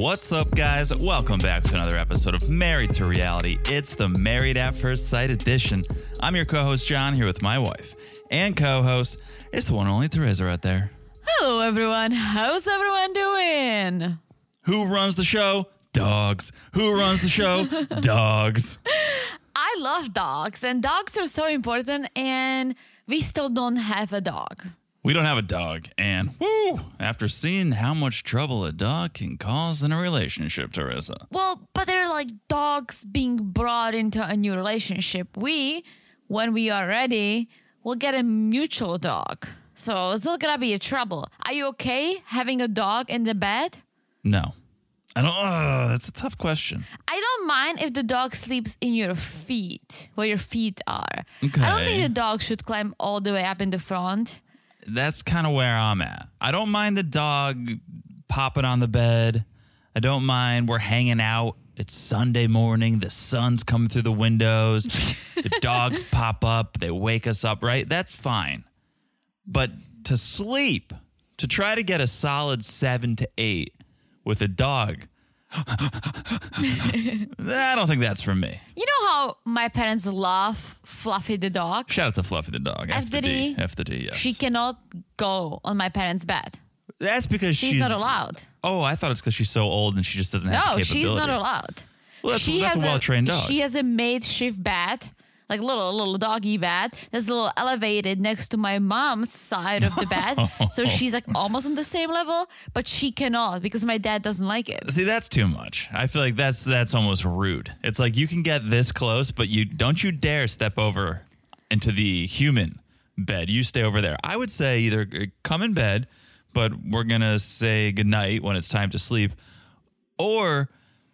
What's up, guys? Welcome back to another episode of Married to Reality. It's the Married at First Sight edition. I'm your co host, John, here with my wife and co host. It's the one and only Teresa right there. Hello, everyone. How's everyone doing? Who runs the show? Dogs. Who runs the show? Dogs. I love dogs, and dogs are so important, and we still don't have a dog. We don't have a dog, and woo! After seeing how much trouble a dog can cause in a relationship, Teresa. Well, but they're like dogs being brought into a new relationship. We, when we are ready, will get a mutual dog. So it's not gonna be a trouble. Are you okay having a dog in the bed? No. I don't. Uh, that's a tough question. I don't mind if the dog sleeps in your feet, where your feet are. Okay. I don't think the dog should climb all the way up in the front. That's kind of where I'm at. I don't mind the dog popping on the bed. I don't mind we're hanging out. It's Sunday morning. The sun's coming through the windows. the dogs pop up. They wake us up, right? That's fine. But to sleep, to try to get a solid seven to eight with a dog, I don't think that's for me. You know how my parents love Fluffy the dog? Shout out to Fluffy the dog. F the D. F the D, yes. She cannot go on my parents' bed. that's because She's, she's not allowed. Oh, I thought it's because she's so old and she just doesn't have No, the she's not allowed. Well, that's- she that's a well-trained dog. She has a makeshift bed, like little little doggy bed. That's a little elevated next to my mom's side of the bed. so she's like almost on the same level, but she cannot because my dad doesn't like it. See, that's too much. I feel like that's that's almost rude. It's like you can get this close, but you don't you dare step over into the human bed. You stay over there. I would say either uh, come in bed, but we're gonna say goodnight when it's time to sleep, or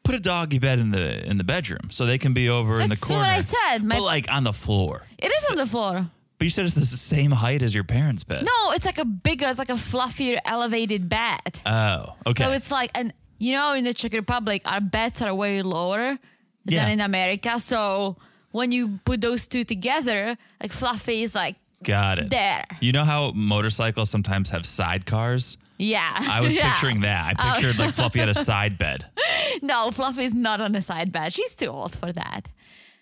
put a doggy bed in the in the bedroom so they can be over in the That's corner. what I said. My- but like on the floor. It is on the floor. But you said it's the same height as your parents' bed. No, it's like a bigger, it's like a fluffier, elevated bed. Oh, okay. So it's like, and you know, in the Czech Republic, our beds are way lower Yeah. than in America. So when you put those two together, like Fluffy is like, Got it. There. You know how motorcycles sometimes have sidecars? Yeah. I was Yeah. picturing that. I oh. pictured like Fluffy had a side bed. No, Fluffy's not on a side bed. She's too old for that.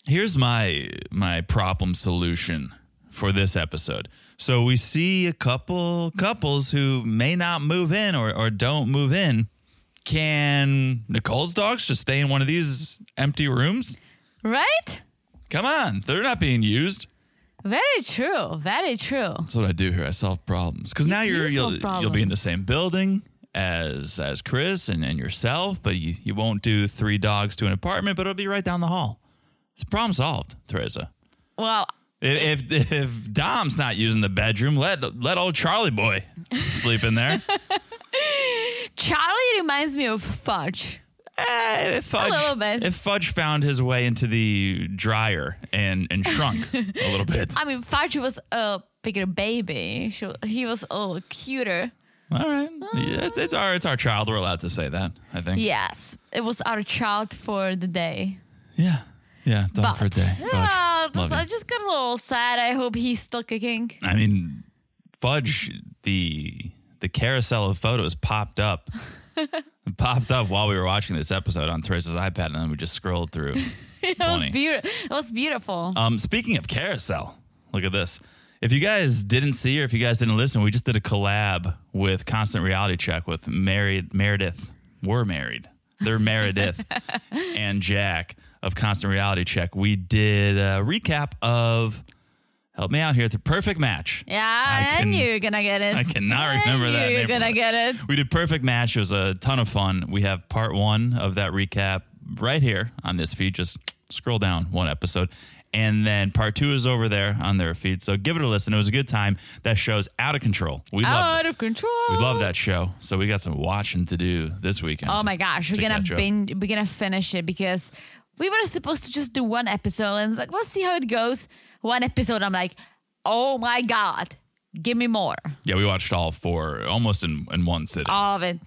Here's my my problem solution for this episode. So we see a couple couples who may not move in or, or don't move in. Can Nicole's dogs just stay in one of these empty rooms? Right? Come on, they're not being used. Very true. Very true. That's what I do here. I solve problems. Because now do you're you'll, you'll be in the problems. same building as as Chris and, and yourself, but you, you won't do three dogs to an apartment, but it'll be right down the hall. It's problem solved, Teresa. Well, If, if if Dom's not using the bedroom, let let old Charlie boy sleep in there. Charlie reminds me of Fudge. Eh, Fudge, little bit. If Fudge found his way into the dryer and and shrunk a little bit. I mean, Fudge was a bigger baby. She, he was a little cuter. All right, yeah, it's, it's our it's our child. We're allowed to say that. I think. Yes, it was our child for the day. Yeah. Yeah. Dog But for a day. Fudge. yeah, Love I you. just got a little sad. I hope he's still kicking. I mean, Fudge, the the carousel of photos popped up. Popped up while we were watching this episode on Teresa's iPad, and then we just scrolled through. It was beautiful. It was beautiful. Um, speaking of carousel, look at this. If you guys didn't see or if you guys didn't listen, we just did a collab with Constant Reality Check with married Meredith. We're married. They're Meredith and Jack of Constant Reality Check. We did a recap of help me out here, It's a perfect match. yeah, I I, can- knew you were gonna get it. I cannot I remember that You're gonna get it. We did perfect match. It was a ton of fun. We have part one of that recap right here on this feed. Just scroll down one episode. And then part two is over there on their feed. So give it a listen. It was a good time. That show's out of control. We love Out of control. we love that show. So we got some watching to do this weekend. Oh my gosh, to we're gonna catch binge, we're gonna finish it because we were supposed to just do one episode and it's like let's see how it goes. One episode, I'm like, oh my god, give me more, Yeah, we watched all four almost in, in one sitting. all of it.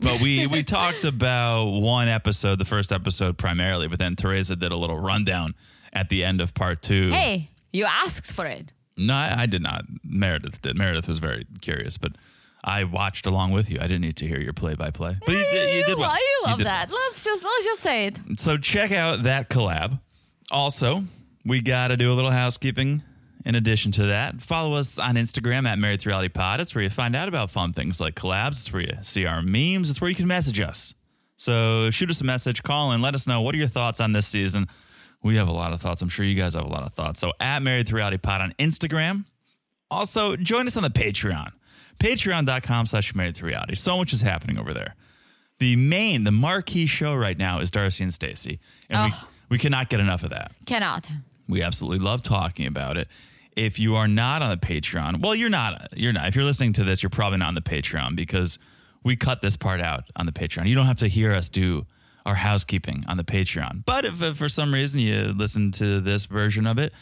but we we talked about one episode, the first episode primarily, but then Teresa did a little rundown at the end of part two. Hey, you asked for it. No, I, I did not. Meredith did. Meredith was very curious, but I watched along with you. I didn't need to hear your play by play, but you, you, you did well. you love did that. Let's just let's just say it. So check out that collab. Also, we got to do a little housekeeping. In addition to that, follow us on Instagram at Married to Reality Pod. It's where you find out about fun things like collabs. It's where you see our memes. It's where you can message us. So shoot us a message, call in, let us know what are your thoughts on this season. We have a lot of thoughts. I'm sure you guys have a lot of thoughts. So at Married to Reality Pod on Instagram. Also, join us on the Patreon. Patreon.com slash married to reality. So much is happening over there. The main, the marquee show right now is Darcey and Stacey. And Oh. we, we cannot get enough of that. Cannot. We absolutely love talking about it. If you are not on the Patreon, well, you're not. You're not. If you're listening to this, you're probably not on the Patreon because we cut this part out on the Patreon. You don't have to hear us do our housekeeping on the Patreon. But if, if for some reason you listen to this version of it,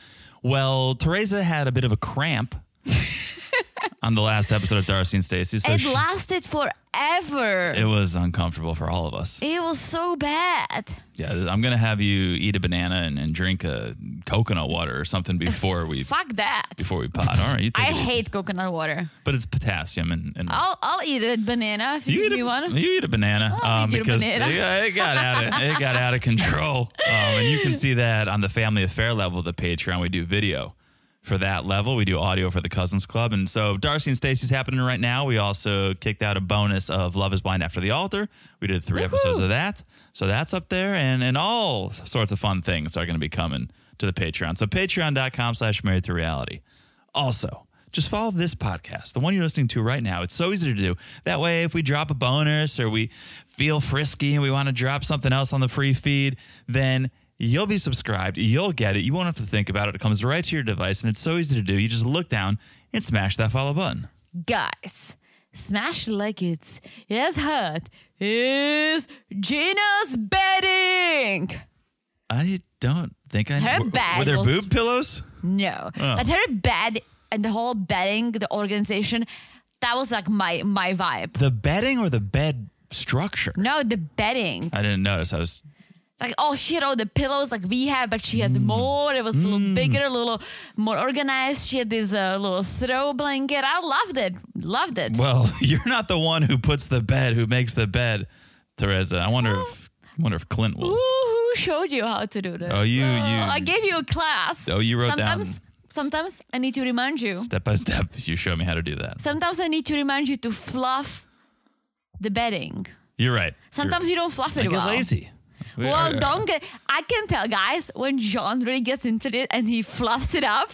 well, Teresa had a bit of a cramp on the last episode of Darcey and Stacey, so it she- lasted forever. it was uncomfortable for all of us. It was so bad. Yeah, I'm gonna have you eat a banana and, and drink a coconut water or something before we Fuck that. before we pot. All right, I hate coconut water. but it's potassium and, and I'll I'll eat a banana if you, you give eat me a, one. you eat a banana um, I'll eat you a because banana. It, it got out of it got out of control. Um, and you can see that on the family affair level of the Patreon. We do video for that level. We do audio for the Cousins Club, and so Darcey and Stacey's happening right now. We also kicked out a bonus of Love Is Blind After the Altar. We did three episodes of that, so that's up there, and and all sorts of fun things are going to be coming to the Patreon. So Patreon.com/slash Married to Reality. Also, just follow this podcast, the one you're listening to right now. It's so easy to do. That way, if we drop a bonus or we feel frisky and we want to drop something else on the free feed, then you'll be subscribed. You'll get it. You won't have to think about it. It comes right to your device, and it's so easy to do. You just look down and smash that follow button. Guys, smash like it's as hot as Gina's bedding. I don't think I Her were- bag Were there was- boob pillows? No, Oh. but her bed and the whole bedding, the organization, that was like my my vibe. The bedding or the bed structure? No, the bedding. I didn't notice. I was Like, oh, she had all the pillows like we had, but she had Mm. more. It was a little bigger, a little more organized. She had this uh, little throw blanket. I loved it. Loved it. Well, you're not the one who puts the bed, who makes the bed, Teresa. I wonder if I wonder if Clint will. Who, who showed you how to do this? Oh, you- you- I gave you a class. Oh, you wrote down- sometimes, Sometimes I need to remind you. Step by step, you show me how to do that. Sometimes I need to remind you to fluff the bedding. You're right. Sometimes you don't fluff You're, it I get well. lazy. We Well, don't get. I can tell, guys, when John really gets into it and he fluffs it up,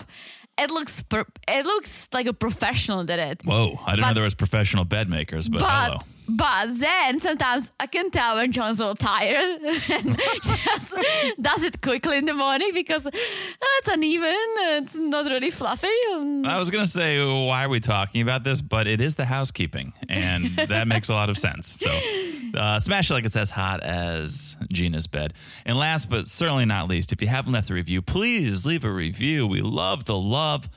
it looks per- it looks like a professional did it. Whoa! I didn't know there was professional bed makers, but, But hello. But then sometimes I can tell when John's a little tired and just does it quickly in the morning because uh, it's uneven, it's not really fluffy. and- I was gonna say, why are we talking about this? But it is the housekeeping, and that makes a lot of sense. So, uh, smash it like it's as hot as Gina's bed. And last but certainly not least, if you haven't left a review, please leave a review. We love the love.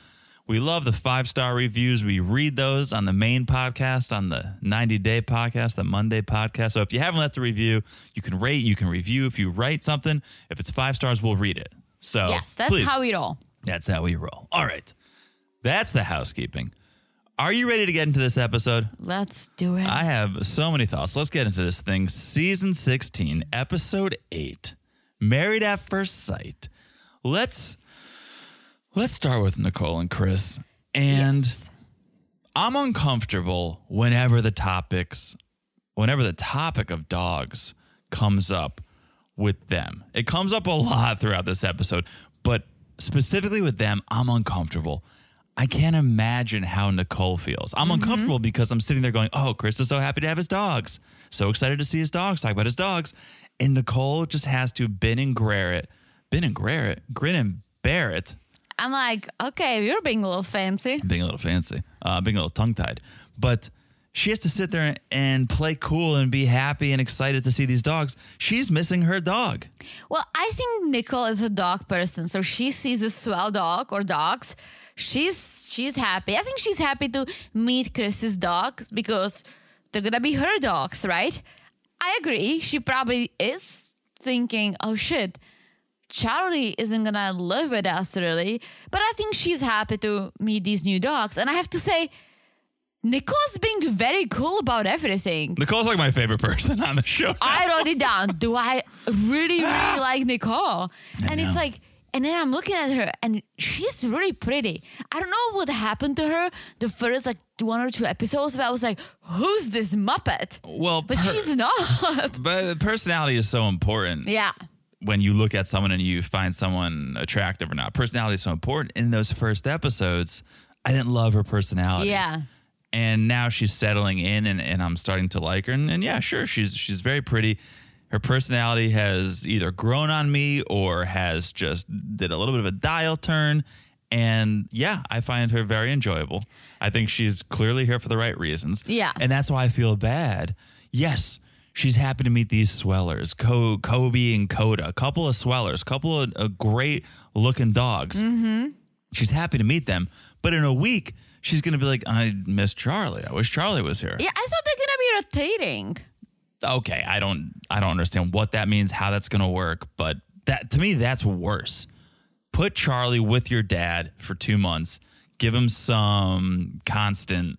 We love the five star reviews. We read those on the main podcast, on the 90 day podcast, the Monday podcast. So if you haven't left a review, you can rate, you can review. If you write something, if it's five stars, we'll read it. So yes, that's please, how we roll. that's how we roll. All right. That's the housekeeping. Are you ready to get into this episode? Let's do it. I have so many thoughts. Let's get into this thing. Season 16, episode 8. Married at First Sight. Let's let's start with Nicole and Chris. And Yes. I'm uncomfortable whenever the topics whenever the topic of dogs comes up with them. It comes up a lot throughout this episode, but specifically with them, I'm uncomfortable. I can't imagine how Nicole feels. I'm mm-hmm. uncomfortable because I'm sitting there going, "Oh, Chris is so happy to have his dogs. So excited to see his dogs, talk about his dogs." And Nicole just has to bin and grare it, bin and grare it, grin and bear it I'm like, okay, you're being a little fancy. being a little fancy, uh, being a little tongue tied. But she has to sit there and play cool and be happy and excited to see these dogs. She's missing her dog. Well, I think Nicole is a dog person, so she sees a swell dog or dogs. She's she's happy. I think she's happy to meet Chris's dogs because they're gonna be her dogs, right? I agree. She probably is thinking, "Oh shit, Charlie isn't gonna live with us really." But I think she's happy to meet these new dogs, and I have to say, Nicole's being very cool about everything. Nicole's like my favorite person on the show. I wrote it down. Do I really, really like Nicole? And it's like, and then I'm looking at her and she's really pretty. I don't know what happened to her the first like one or two episodes, but I was like, who's this Muppet? well, But per- she's not. but personality is so important. yeah. When you look at someone and you find someone attractive or not. Personality is so important. In those first episodes, I didn't love her personality. Yeah. And now she's settling in and, and I'm starting to like her. And, and yeah, sure, she's she's very pretty. Her personality has either grown on me or has just did a little bit of a dial turn. And yeah, I find her very enjoyable. I think she's clearly here for the right reasons. Yeah. And that's why I feel bad. Yes, she's happy to meet these swellers, Co- Kobe and Coda, a couple of swellers, a couple of uh, great looking dogs. Mm-hmm. She's happy to meet them. But in a week, she's going to be like, I miss Charlie. I wish Charlie was here. Yeah. I thought they're going to be rotating. Okay, I don't I don't understand what that means, how that's going to work, but that to me that's worse. Put Charlie with your dad for 2 months. Give him some constant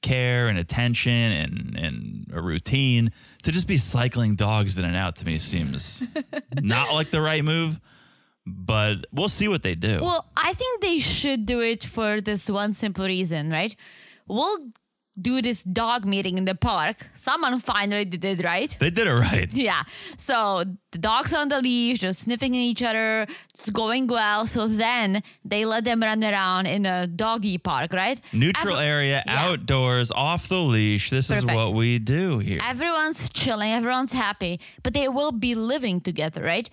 care and attention and and a routine to just be cycling dogs in and out to me seems not like the right move but we'll see what they do Well, I think they should do it for this one simple reason, right? We'll do this dog meeting in the park. Someone finally did it, right? they did it right Yeah. So the dogs are on the leash, they're sniffing at each other. It's going well. So then they let them run around in a doggy park, right? neutral Ev- area Yeah. outdoors off the leash this is what we do here Everyone's chilling, everyone's happy, but they will be living together, right?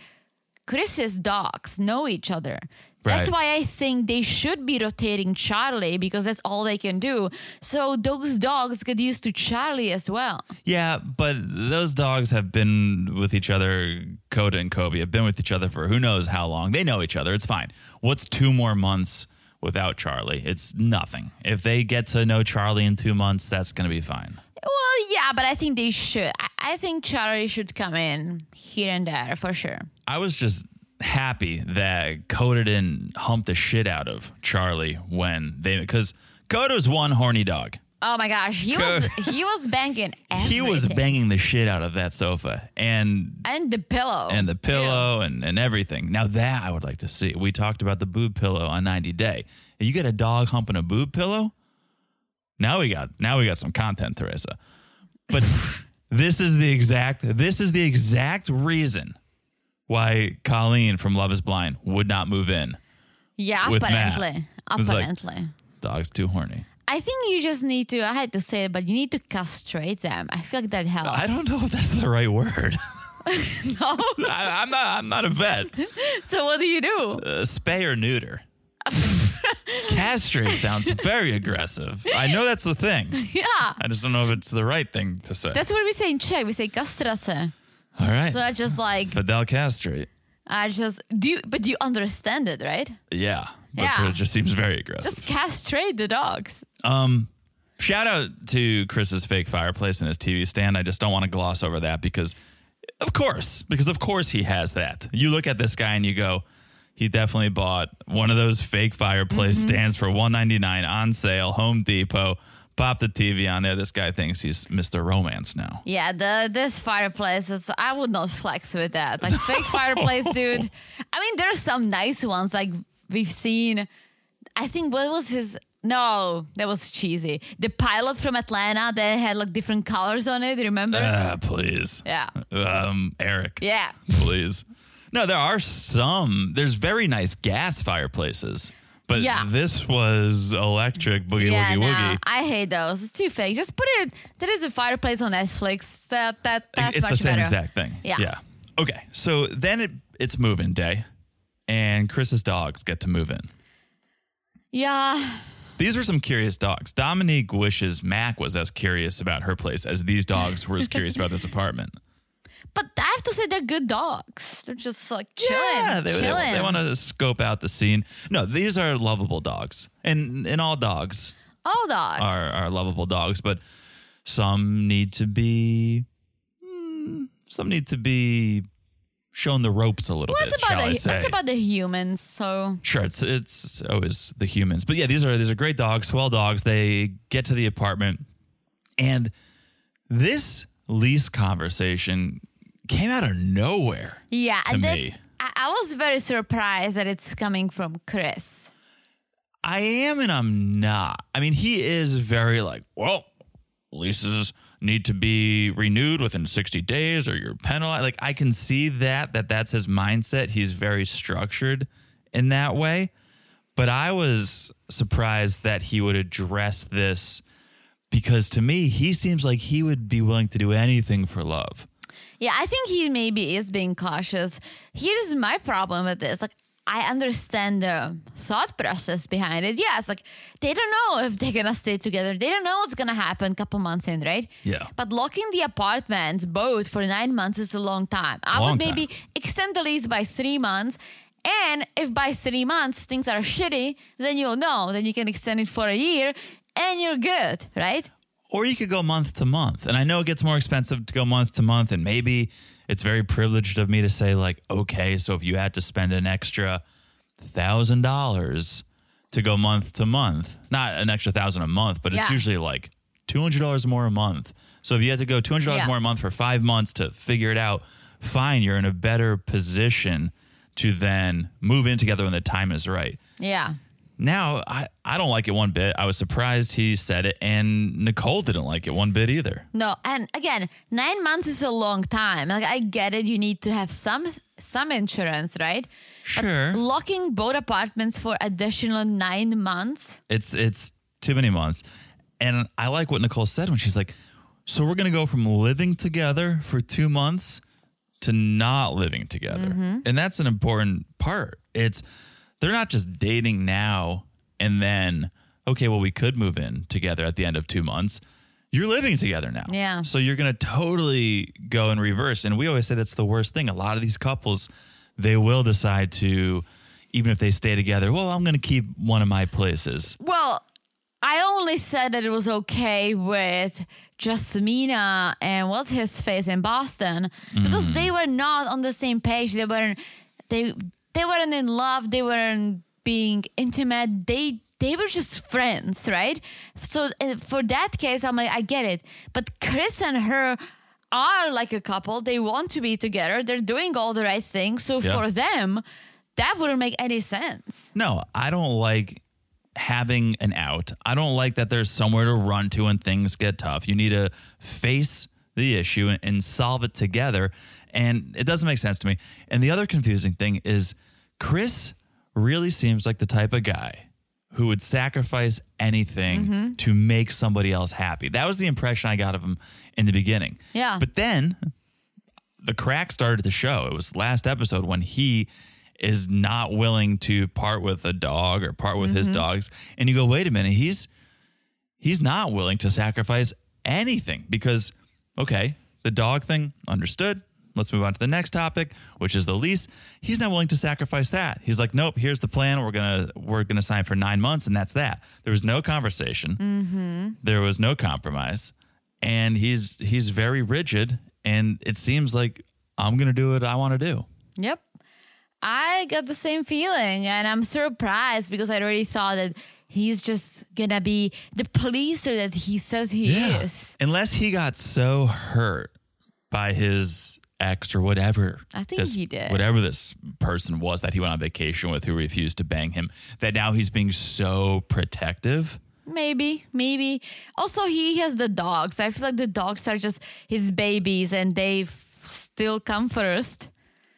Chris's dogs know each other. That's why I think they should be rotating Charlie because that's all they can do. So those dogs get used to Charlie as well. Yeah, but those dogs have been with each other. Coda and Kobe have been with each other for who knows how long. They know each other. It's fine. What's two more months without Charlie? It's nothing. If they get to know Charlie in two months, that's going to be fine. Well, yeah, but I think they should. I, I think Charlie should come in here and there for sure. I was just happy that Coda didn't hump the shit out of Charlie when they because Coda's one horny dog. Oh my gosh, he was he was banging everything. He was banging the shit out of that sofa and and the pillow and the pillow and, and everything. Now that I would like to see. We talked about the boob pillow on 90 Day. You get a dog humping a boob pillow? Now we got now we got some content, Teresa. But this is the exact this is the exact reason why Colleen from Love is Blind would not move in. Yeah, with Matt. apparently, It was like- apparently. Dog's too horny. I think you just need to. I had to say it, but you need to castrate them. I feel like that helps. I don't know if that's the right word. no. I, I'm not I'm not a vet. so what do you do? Uh, spay or neuter. Castrate sounds very aggressive. I know that's the thing. Yeah, I just don't know if it's the right thing to say. that's what we say in Czech. We say kastrace. All right. So I just like Fidel castrate. I just do. You, but you understand it, right? Yeah. But Yeah. it just seems very aggressive. Just castrate the dogs. Um, shout out to Chris's fake fireplace and his TV stand. I just don't want to gloss over that because, of course, because of course he has that. You look at this guy and you go, he definitely bought one of those fake fireplace Mm-hmm. stands for one ninety nine on sale, Home Depot. Pop the TV on there. This guy thinks he's Mr. Romance now. Yeah, the this fireplace is I would not flex with that. Like fake fireplace, dude. I mean, there's some nice ones like we've seen. I think what was his no, that was cheesy. The pilot from Atlanta that had like different colors on it, remember? Ah, please. yeah. Um, Eric. Yeah. please. No, there are some. There's very nice gas fireplaces, but Yeah. this was electric boogie yeah, woogie no, woogie. I hate those. It's too fake. Just put it. There is a fireplace on Netflix. That that that's it's the same better. exact thing. Yeah. Yeah. Okay. So then it, it's move-in day, and Chris's dogs get to move in. Yeah. These were some curious dogs. Dominique wishes Mac was as curious about her place as these dogs were as curious about this apartment. But I have to say they're good dogs. They're just like chilling. Yeah, they, they, chilling. they want to scope out the scene. No, these are lovable dogs, and and all dogs all dogs. are are lovable dogs, but some need to be mm, some need to be shown the ropes a little Well, bit. about the it's about the humans. So Sure, it's it's always the humans, but yeah, these are these are great dogs, swell dogs. They get to the apartment, and this lease conversation came out of nowhere. yeah, to and me. this I, I was very surprised that it's coming from Chris. I am and I'm not. I mean, he is very like, well, leases need to be renewed within 60 days or you're penalized. Like I can see that that that's his mindset. He's very structured in that way. But I was surprised that he would address this because to me, he seems like he would be willing to do anything for love. Yeah, I think he maybe is being cautious. Here's my problem with this. Like, I understand the thought process behind it. Yes, like they don't know if they're gonna stay together. They don't know what's gonna happen a couple months in, right? Yeah. But locking the apartments both for nine months is a long time. I Long would time. maybe extend the lease by three months. And if by three months things are shitty, then you'll know. Then you can extend it for a year and you're good, right? Or you could go month to month. And I know it gets more expensive to go month to month. And maybe it's very privileged of me to say, like, okay, so if you had to spend an extra thousand dollars to go month to month, not an extra thousand a month, but it's usually like $200 more a month. So if you had to go $200 Yeah. more a month for five months to figure it out, fine, you're in a better position to then move in together when the time is right. Yeah. Now, I, I don't like it one bit. I was surprised he said it, and Nicole didn't like it one bit either. No, and again, nine months is a long time. Like I get it, you need to have some some insurance, right? Sure. But locking both apartments for additional nine months. It's it's too many months. And I like what Nicole said when she's like, so we're gonna go from living together for two months to not living together. Mm-hmm. And that's an important part. It's they're not just dating now and then, okay, well, we could move in together at the end of two months. You're living together now. Yeah. So you're gonna totally go in reverse. And we always say that's the worst thing. A lot of these couples, they will decide to, even if they stay together, well, I'm gonna keep one of my places. Well, I only said that it was okay with Jasmina and what's his face in Boston because mm. they were not on the same page. They weren't they they weren't in love. They weren't being intimate. They they were just friends, right? So uh, for that case, I'm like, I get it. But Chris and her are like a couple. They want to be together. They're doing all the right things. So Yeah. for them, that wouldn't make any sense. No, I don't like having an out. I don't like that there's somewhere to run to when things get tough. You need to face the issue and, and solve it together. And it doesn't make sense to me. And the other confusing thing is Chris really seems like the type of guy who would sacrifice anything mm-hmm. to make somebody else happy. That was the impression I got of him in the beginning. Yeah. But then the crack started the show. It was last episode when he is not willing to part with a dog or part with his mm-hmm. dogs, and you go, wait a minute, he's he's not willing to sacrifice anything because okay, the dog thing understood. Let's move on to the next topic, which is the lease. He's not willing to sacrifice that. He's like, nope. Here's the plan. We're gonna we're gonna sign for nine months, and that's that. There was no conversation. Mm-hmm. There was no compromise, and he's he's very rigid. And it seems like I'm gonna do what I want to do. Yep. I got the same feeling and I'm surprised because I already thought that he's just gonna be the policer that he says he is. Unless he got so hurt by his ex or whatever. I think this- he did. Whatever this person was that he went on vacation with who refused to bang him, that now he's being so protective. Maybe, maybe. Also, he has the dogs. I feel like the dogs are just his babies and they f- still come first.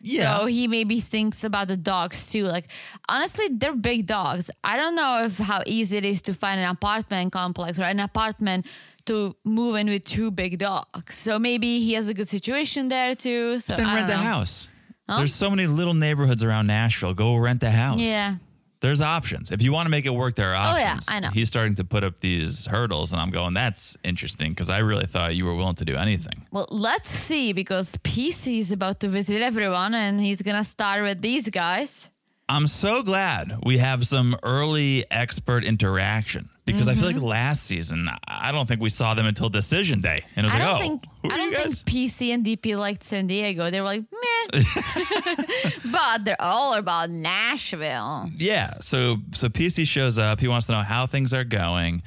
So he maybe thinks about the dogs too. Like honestly, they're big dogs. I don't know if how easy it is to find an apartment complex or an apartment to move in with two big dogs. So maybe he has a good situation there too. So then I rent don't know. house. There's so many little neighborhoods around Nashville. Go rent the house. Yeah. There's options. If you want to make it work, there are Oh, yeah, options. I know. He's starting to put up these hurdles, and I'm going, that's interesting because I really thought you were willing to do anything. Well, let's see because PC is about to visit everyone and he's gonna start with these guys. I'm so glad we have some early expert interaction because I feel like mm-hmm. last season I don't think we saw them until decision day, and it was I like, don't oh, think who I don't think guys? PC and DP liked San Diego. They were like, meh. but they're all about Nashville. Yeah. So so PC shows up. He wants to know how things are going.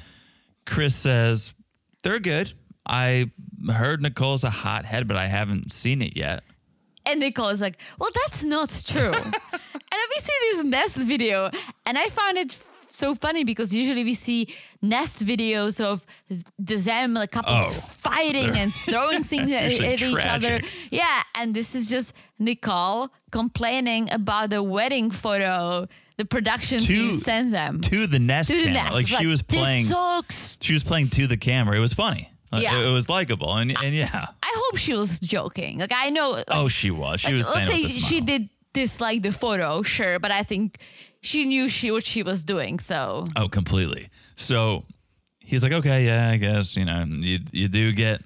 Chris says they're good. I heard Nicole's a hothead, but I haven't seen it yet. And Nicole is like, well, that's not true. and then we see this Nest video, and I found it so funny because usually we see Nest videos of the them like couples Oh, fighting and throwing things at, at each other. Yeah, and this is just Nicole complaining about the wedding photo, the production To- team sent them To the nest to the camera. Nest. Like she was "This playing sucks. she was playing to the camera. It was funny. Yeah. It, it was likable. And and yeah. I hope she was joking. Like I know. Like, Oh, she was. She like, was saying let's say she did dislike the photo, sure, but I think she knew she what she was doing. So Oh, completely. So he's like, okay, yeah, I guess you know you you do get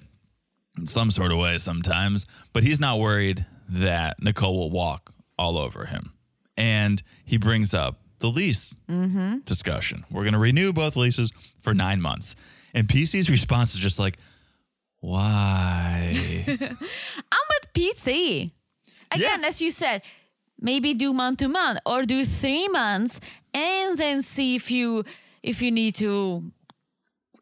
in some sort of way sometimes, but he's not worried that Nicole will walk all over him. And he brings up the lease mm-hmm. discussion. We're going to renew both leases for nine months. And PC's response is just like, why? I'm with PC. Again, Yeah. as you said, maybe do month to month or do three months and then see if you if you need to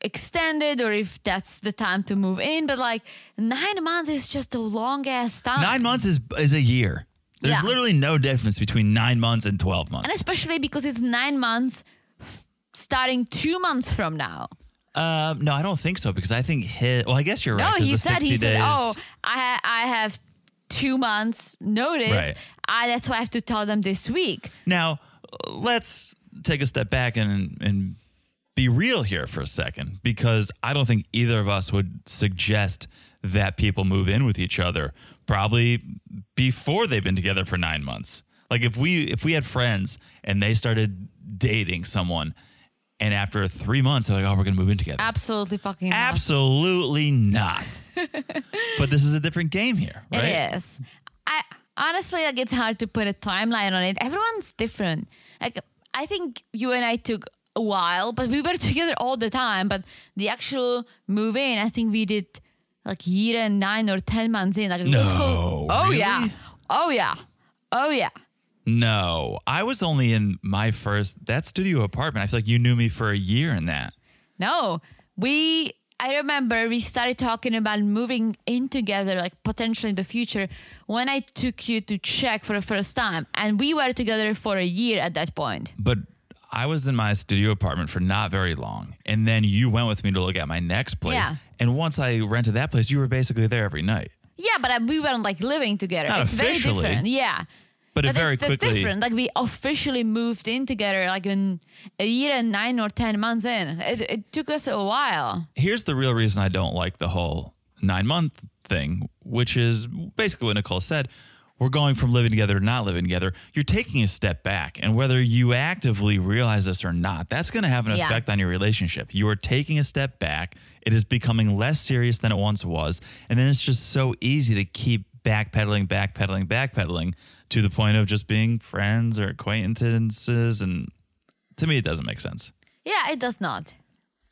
extend it or if that's the time to move in. But like nine months is just a long ass time. nine months is is a year. There's Yeah. literally no difference between nine months and 12 months. and especially because it's nine months f- starting two months from now. Um, no, I don't think so because I think his. Well, I guess you're right. No, he the said 60 he said, days, "Oh, I ha- I have two months notice. Right. I that's why I have to tell them this week." Now, let's take a step back and and be real here for a second because I don't think either of us would suggest that people move in with each other probably before they've been together for 9 months. Like if we if we had friends and they started dating someone and after 3 months they're like, "Oh, we're going to move in together." Absolutely fucking not. Absolutely not. but this is a different game here, right? It is. I honestly like it's hard to put a timeline on it. Everyone's different. Like I think you and I took a while, but we were together all the time. But the actual move in, I think we did like year and nine or ten months in. Like No. Oh, oh yeah. Oh yeah. Oh yeah. No, I was only in my first that studio apartment. I feel like you knew me for a year in that. No, we. I remember we started talking about moving in together, like potentially in the future, when I took you to Czech for the first time, and we were together for a year at that point. But I was in my studio apartment for not very long, and then you went with me to look at my next place. Yeah. And once I rented that place, you were basically there every night. Yeah, but we weren't like living together. Not it's very officially. different. Yeah. But, it But very quickly. different. Like we officially moved in together, like in a year and nine or ten months in. It, it took us a while. Here's the real reason I don't like the whole nine month thing, which is basically what Nicole said. We're going from living together to not living together. You're taking a step back. And whether you actively realize this or not, that's going to have an Yeah. effect on your relationship. You are taking a step back. It is becoming less serious than it once was. And then it's just so easy to keep backpedaling, backpedaling, backpedaling to the point of just being friends or acquaintances. And to me, it doesn't make sense. Yeah, it does not.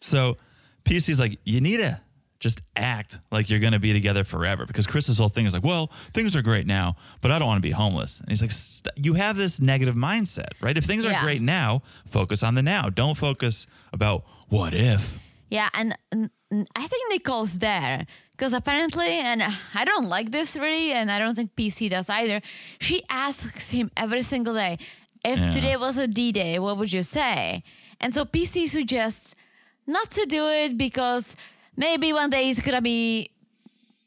So PC's like, you need to just act like you're going to be together forever because Chris's whole thing is like, well, things are great now, but I don't want to be homeless. And he's like, you have this negative mindset, right? If things are Yeah. great now, focus on the now. Don't focus about what if. Yeah, and I think Nicole's there because apparently, and I don't like this really, and I don't think PC does either. She asks him every single day, if Yeah. today was a D day, what would you say? And so PC suggests not to do it because maybe one day he's gonna be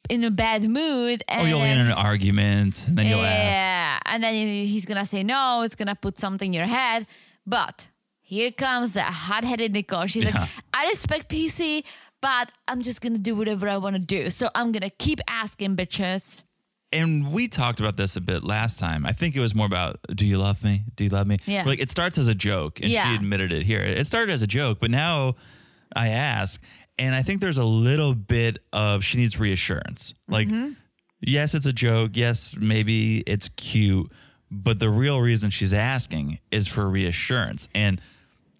in a bad mood. And Oh, you'll be in an argument, and then you'll ask. yeah, and then he's gonna say no. It's gonna put something in your head. But here comes the hot-headed Nicole. She's Yeah. like, I respect PC, but I'm just gonna do whatever I want to do. So I'm gonna keep asking bitches. and we talked about this a bit last time. I think it was more about, do you love me? Do you love me? Yeah. Like it starts as a joke, and Yeah. she admitted it here. It started as a joke, but now I ask, and I think there's a little bit of she needs reassurance. Like, Mm-hmm. yes, it's a joke. Yes, maybe it's cute, But the real reason she's asking is for reassurance. And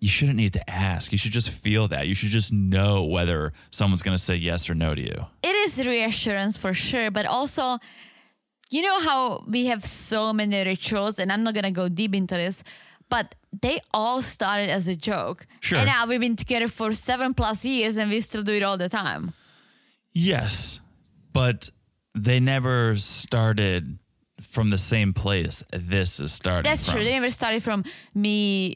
you shouldn't need to ask. You should just feel that. You should just know whether someone's going to say yes or no to you. It is reassurance for sure, but also, you know how we have so many rituals, and I'm not gonna go deep into this, but they all started as a joke. Sure. And now we've been together for seven plus years, and we still do it all the time. Yes, but they never started from the same place this is starting That's from. true. They never started from me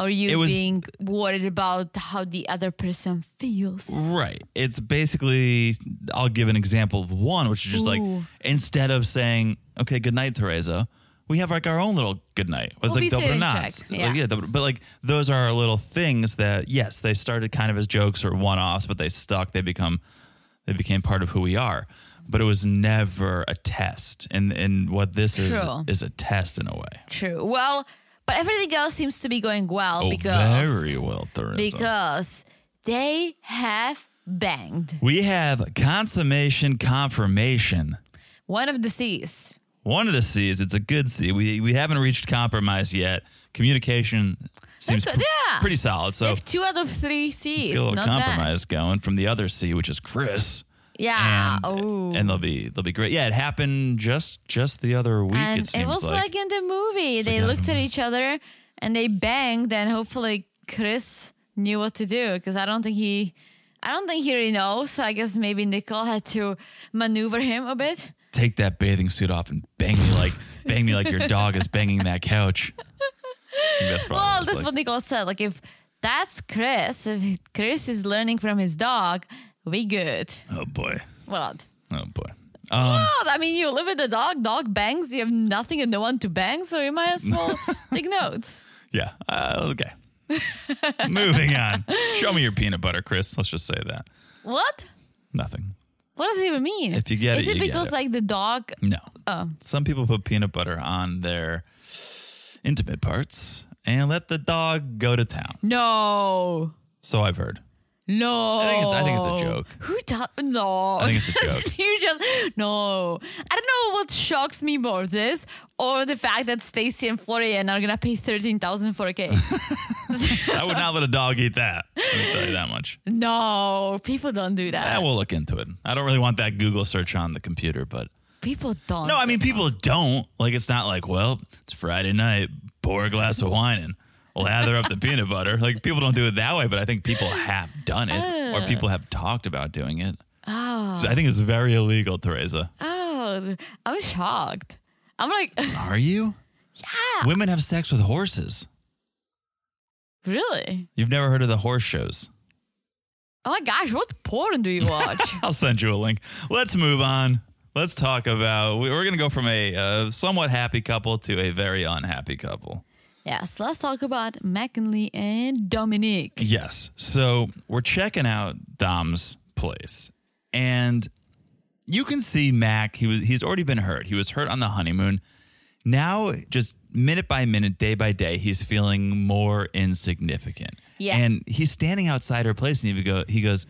or you was- being worried about how the other person feels. Right. It's basically, I'll give an example of one, which is just like instead of saying, okay, good night, Teresa, we have like our own little good night. It's We'll like double or sitting nots. Like, Yeah. yeah, double- but like those are our little things that, yes, they started kind of as jokes or one offs, but they stuck. They become, they became part of who we are. But it was never a test. And, and what this is, is a test in a way. True. Well, but everything else seems to be going well Oh, because very well, Teresa. because they have banged we have consummation confirmation. one of the C's. One of the C's, it's a good C. We we haven't reached compromise yet. Communication seems That's- pr- yeah. pretty solid. So two out of three let's C's. get a little Not compromise going from the other C, which is Chris. Yeah. And, oh. and they'll be they'll be great. Yeah, it happened just just the other week. And it seems was like. like, in the movie. they like, looked at each other and they banged, and hopefully Chris knew what to do because I don't think he, I don't think he really knows. So I guess maybe Nicole had to maneuver him a bit. Take that bathing suit off and bang me like bang me like your dog is banging that couch. That's Well, it's that's like. what Nicole said. Like if that's Chris, if Chris is learning from his dog, we good. Oh boy. What? Oh boy. Um, Well, I mean, you live with a dog. Dog bangs. You have nothing and no one to bang, so you might as well take notes. yeah. Uh, okay. Moving on. Show me your peanut butter, Chris. Let's just say that. What? Nothing. What does it even mean? If you get is it, it you get because it. like the dog? No. Oh, Some people put peanut butter on their intimate parts and let the dog go to town. no, So I've heard. No. I think it's- I think it's a joke. Who does? No, I think it's a joke. you just no. I don't know what shocks me more, this or the fact that Stacey and Florian are gonna pay thirteen thousand for a cake. I would not let a dog eat that. Let me tell you that much. no, people don't do that. Eh, we'll look into it. I don't really want that Google search on the computer, but people don't. no, I mean people don't. Like it's not like, well, it's Friday night, pour a glass of wine and lather up the peanut butter. Like people don't do it that way, but I think people have done it or people have talked about doing it. Oh, So I think it's very illegal, Teresa. oh, I'm shocked. I'm like, Are you? yeah, Women have sex with horses. really? You've never heard of the horse shows. Oh my gosh, what porn do you watch? I'll send you a link. Let's move on. Let's talk about. we- We're going to go from a uh, somewhat happy couple to a very unhappy couple. Yes, let's talk about McKinley and Dominique. Yes. So we're checking out Dom's place, and you can see Mac. He was he's already been hurt. He was hurt on the honeymoon. Now, just minute by minute, day by day, he's feeling more insignificant. Yeah. And he's standing outside her place, and he go he goes,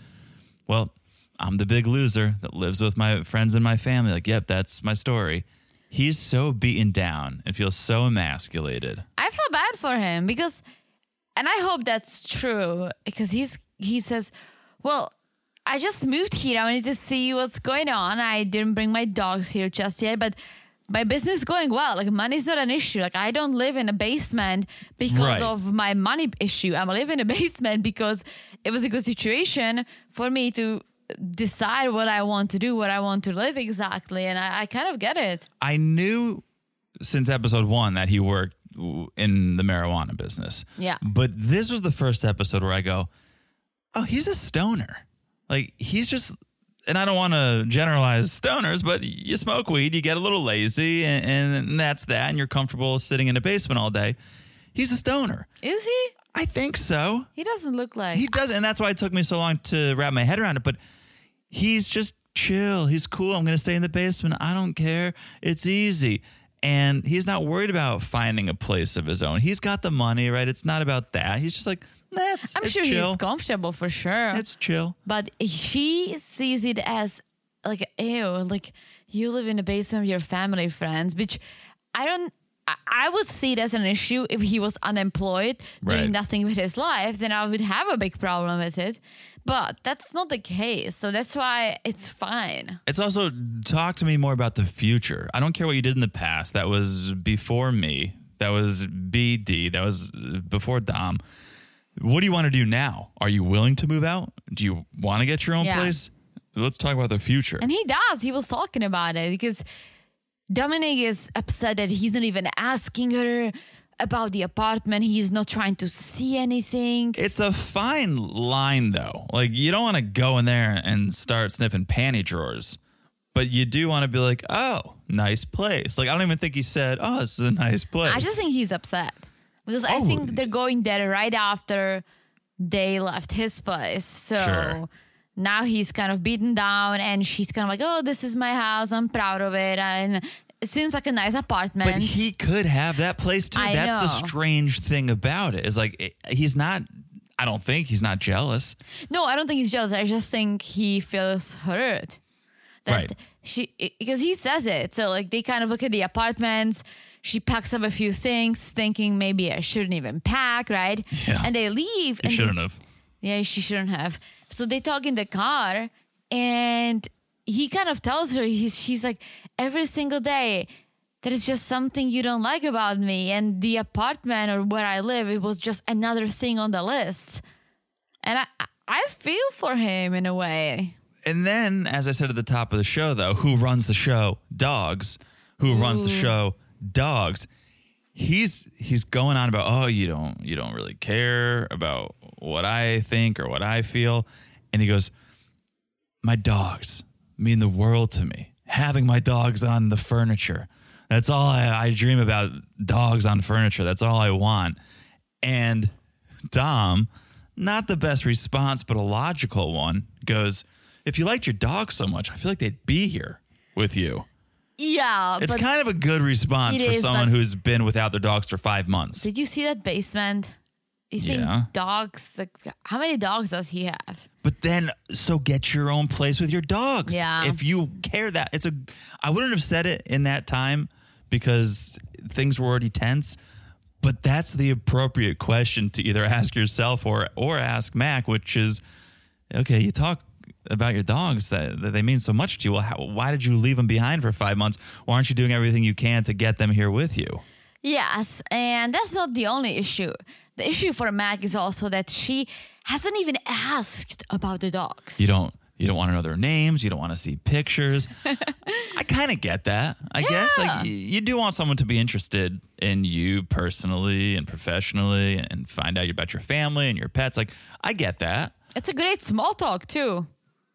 "Well, I'm the big loser that lives with my friends and my family." Like, yep, that's my story. He's so beaten down and feels so emasculated. I feel bad for him because, and I hope that's true because he's he says, "Well, I just moved here. I wanted to see what's going on. I didn't bring my dogs here just yet, but." My business is going well. Like money's not an issue. Like I don't live in a basement because Right. of my money issue. I'm living in a basement because it was a good situation for me to decide what I want to do, what I want to live exactly. And I, I kind of get it. I knew since episode one that he worked in the marijuana business. Yeah. But this was the first episode where I go, oh, he's a stoner. Like, he's just, and I don't want to generalize stoners, but you smoke weed, you get a little lazy, and, and that's that, and you're comfortable sitting in a basement all day. He's a stoner. Is he? I think so. He doesn't look like. He does, and that's why it took me so long to wrap my head around it. But he's just chill. He's cool. I'm going to stay in the basement. I don't care. It's easy. And he's not worried about finding a place of his own. He's got the money, right? It's not about that. He's just like, that's I'm it's sure chill. he's comfortable for sure. It's chill. but she sees it as like ew, like you live in the basement of your family friends, which I don't I- would see it as an issue if he was unemployed, Right. doing nothing with his life, then I would have a big problem with it. But that's not the case. So that's why it's fine. It's also talk to me more about the future. I don't care what you did in the past. That was before me. That was BD. That was uh, before Dom. What do you want to do now? Are you willing to move out? Do you want to get your own Yeah. place? Let's talk about the future. And he does. He was talking about it because Dominic is upset that he's not even asking her about the apartment. He's not trying to see anything. it's a fine line though. Like you don't want to go in there and start sniffing panty drawers. But you do want to be like, "Oh, nice place." Like I don't even think he said, "Oh, this is a nice place." I just think he's upset because I Oh. think they're going there right after they left his place. So Sure. now he's kind of beaten down, and she's kind of like, "Oh, this is my house. I'm proud of it." And it seems like a nice apartment. But he could have that place too. I That's the strange thing about it. Is like it- he's not. I don't think he's not jealous. No, I don't think he's jealous. I just think he feels hurt. That Right. she because he says it. So like they kind of look at the apartments. She packs up a few things, thinking maybe I shouldn't even pack, right? Yeah. And they leave. He and shouldn't have. Yeah, she shouldn't have. So they talk in the car, and he kind of tells her, he's, she's like, every single day, there is just something you don't like about me. And the apartment or where I live, it was just another thing on the list. And I, I feel for him in a way. And then, as I said at the top of the show, though, who runs the show? Dogs. Who runs the show? Dogs. He's he's going on about oh you don't you don't really care about what I think or what I feel, and he goes, my dogs mean the world to me. Having my dogs on the furniture. That's all I, I dream about dogs on furniture. That's all I want. And Dom, not the best response, but a logical one, goes, If you liked your dog so much, I feel like they'd be here with you. Yeah, It's kind of a good response for is, someone but- who's been without their dogs for five months. did you see that basement? You think Yeah. dogs, like, how many dogs does he have? But then, so get your own place with your dogs. Yeah. If you care that, it's a. I wouldn't have said it in that time because things were already tense. But that's the appropriate question to either ask yourself or or ask Mac, which is, okay, you talk about your dogs that, that they mean so much to you. Well, how, why did you leave them behind for five months? Why aren't you doing everything you can to get them here with you? Yes, and that's not the only issue. The issue for Mac is also that she hasn't even asked about the dogs. You don't you don't want to know their names. You don't want to see pictures. I kind of get that. I guess like y- you do want someone to be interested in you personally and professionally, and find out about your family and your pets. Like I get that, It's a great small talk too.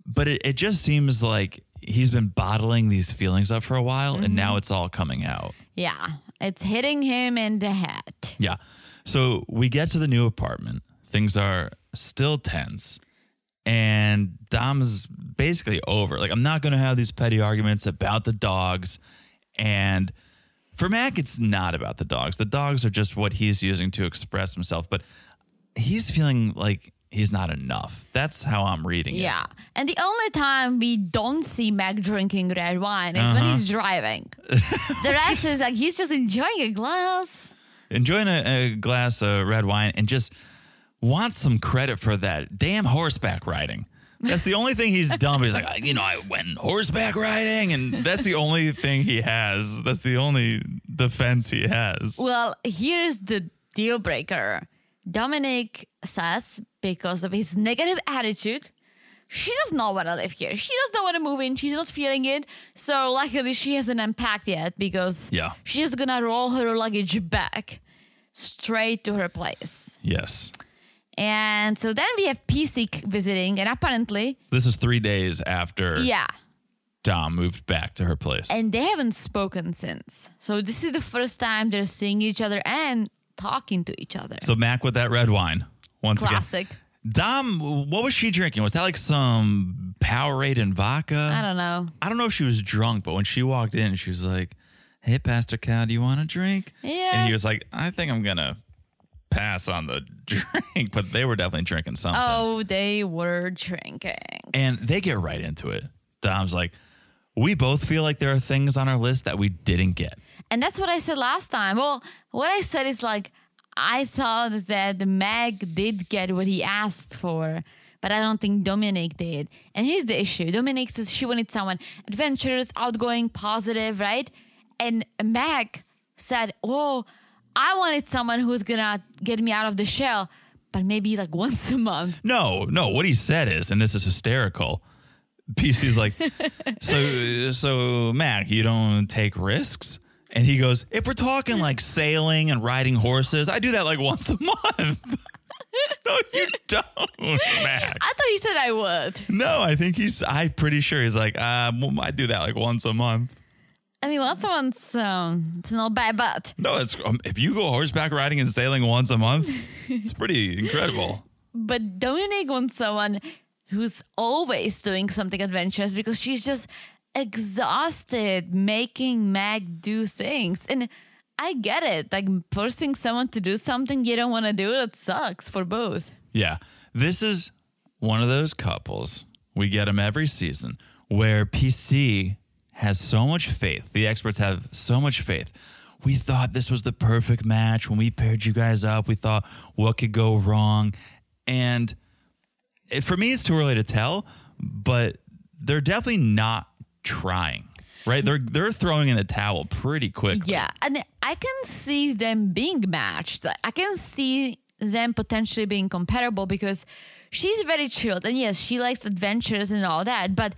but it, it just seems like he's been bottling these feelings up for a while, and Mm-hmm. now it's all coming out. Yeah, it's hitting him in the head. Yeah. So we get to the new apartment. Things are still tense. And Dom's basically over. Like, I'm not going to have these petty arguments about the dogs. And for Mac, it's not about the dogs. The dogs are just what he's using to express himself. But he's feeling like he's not enough. That's how I'm reading it. Yeah, and the only time we don't see Mac drinking red wine is when Uh-huh. he's driving. the rest is like he's just enjoying a glass. Enjoying a, a glass of red wine and just wants some credit for that damn horseback riding. That's the only thing he's done. He's like, you know, I went horseback riding, and that's the only thing he has. That's the only defense he has. Well, here's the deal breaker. Dominic says because of his negative attitude, she does not want to live here. She does not want to move in. She's not feeling it. So luckily she hasn't unpacked yet because Yeah. she's gonna roll her luggage back straight to her place. Yes. And so then we have PC visiting, and apparently, This is three days after yeah, Dom moved back to her place. and they haven't spoken since. So this is the first time they're seeing each other and talking to each other. so Mac with that red wine once again. Classic. again. Dom, what was she drinking? Was that like some Powerade and vodka? I don't know. I don't know if she was drunk, but when she walked in, she was like, "Hey, Pastor Cal, do you want a drink?" Yeah. And he was like, "I think I'm gonna pass on the drink," but they were definitely drinking something. Oh, they were drinking. And they get right into it. Dom's like, "We both feel like there are things on our list that we didn't get." And that's what I said last time. Well, what I said is like, I thought that Meg did get what he asked for, but I don't think Dominic did. And here's the issue Dominic says she wanted someone adventurous, outgoing, positive, right? And Meg said, Oh, I wanted someone who's gonna get me out of the shell, but maybe like once a month. No, no. What he said is, and this is hysterical. PC's like, so, so Mac, you don't take risks. And he goes, if we're talking like sailing and riding horses, I do that like once a month. no, you don't, Mac. I thought you said I would. No, I think he's. I'm pretty sure he's like, uh, I do that like once a month. I mean, once a month's um, it's not bad, but No, it's um, if you go horseback riding and sailing once a month, it's pretty incredible. but Dominic wants someone who's always doing something adventurous because she's just exhausted making Meg do things. And I get it. Like forcing someone to do something you don't want to do, it sucks for both. Yeah. This is one of those couples, we get them every season, where PC has so much faith. The experts have so much faith. We thought this was the perfect match when we paired you guys up. We thought, what could go wrong? And it, for me, it's too early to tell, but they're definitely not trying. Right? They're they're throwing in the towel pretty quickly. Yeah. And I can see them being matched. I can see them potentially being compatible because she's very chilled. And yes, she likes adventures and all that. But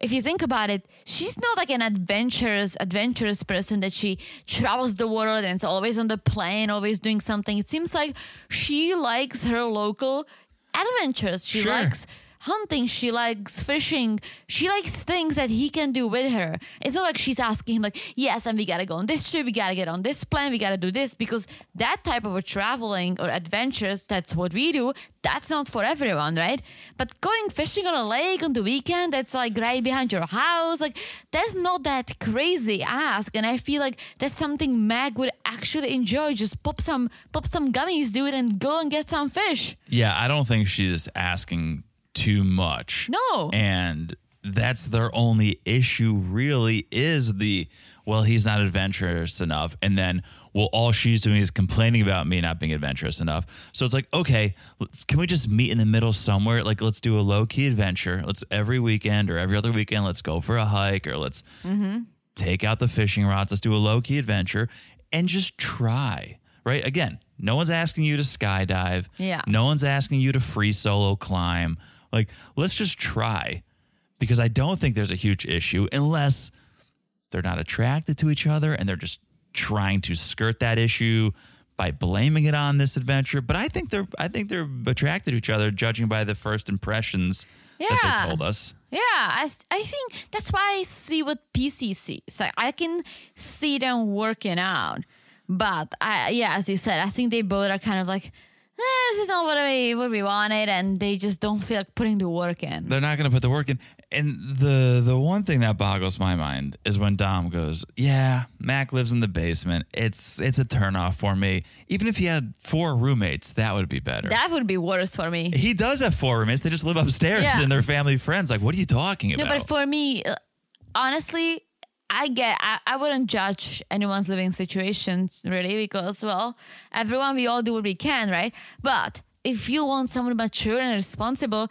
if you think about it, she's not like an adventurous, adventurous person that she travels the world and is always on the plane, always doing something. It seems like she likes her local adventures. She Sure. likes hunting, she likes fishing, she likes things that he can do with her. It's not like she's asking him like, yes, and we gotta go on this trip, we gotta get on this plane, we gotta do this, because that type of a traveling or adventures, that's what we do, that's not for everyone, right? But going fishing on a lake on the weekend, that's like right behind your house, like that's not that crazy ask. And I feel like that's something Meg would actually enjoy. Just pop some pop some gummies, dude, and go and get some fish. Yeah, I don't think she's asking too much. No. And that's their only issue really is the well, he's not adventurous enough. And then well, all she's doing is complaining about me not being adventurous enough. So it's like, okay, let's, can we just meet in the middle somewhere? Like, let's do a low key adventure. Let's every weekend or every other weekend, let's go for a hike or let's mm-hmm. take out the fishing rods. Let's do a low key adventure and just try. Right? Again, no one's asking you to skydive. Yeah. No one's asking you to free solo climb. Like, let's just try because I don't think there's a huge issue unless they're not attracted to each other and they're just trying to skirt that issue by blaming it on this adventure. But I think they're I think they're attracted to each other judging by the first impressions that Yeah. they told us. Yeah, I th- I think that's why I see what PC sees. Like I can see them working out, but I yeah, as you said, I think they both are kind of like, this is not what we what we wanted, and they just don't feel like putting the work in. They're not going to put the work in. And the the one thing that boggles my mind is when Dom goes, "Yeah, Mac lives in the basement. It's it's a turnoff for me. Even if he had four roommates, that would be better." that would be worse for me. he does have four roommates. They just live upstairs Yeah. and they're family friends. Like, what are you talking about? No, but for me, uh, honestly, I get. I, I wouldn't judge anyone's living situations really because well, everyone we all do what we can, right? But if you want someone mature and responsible,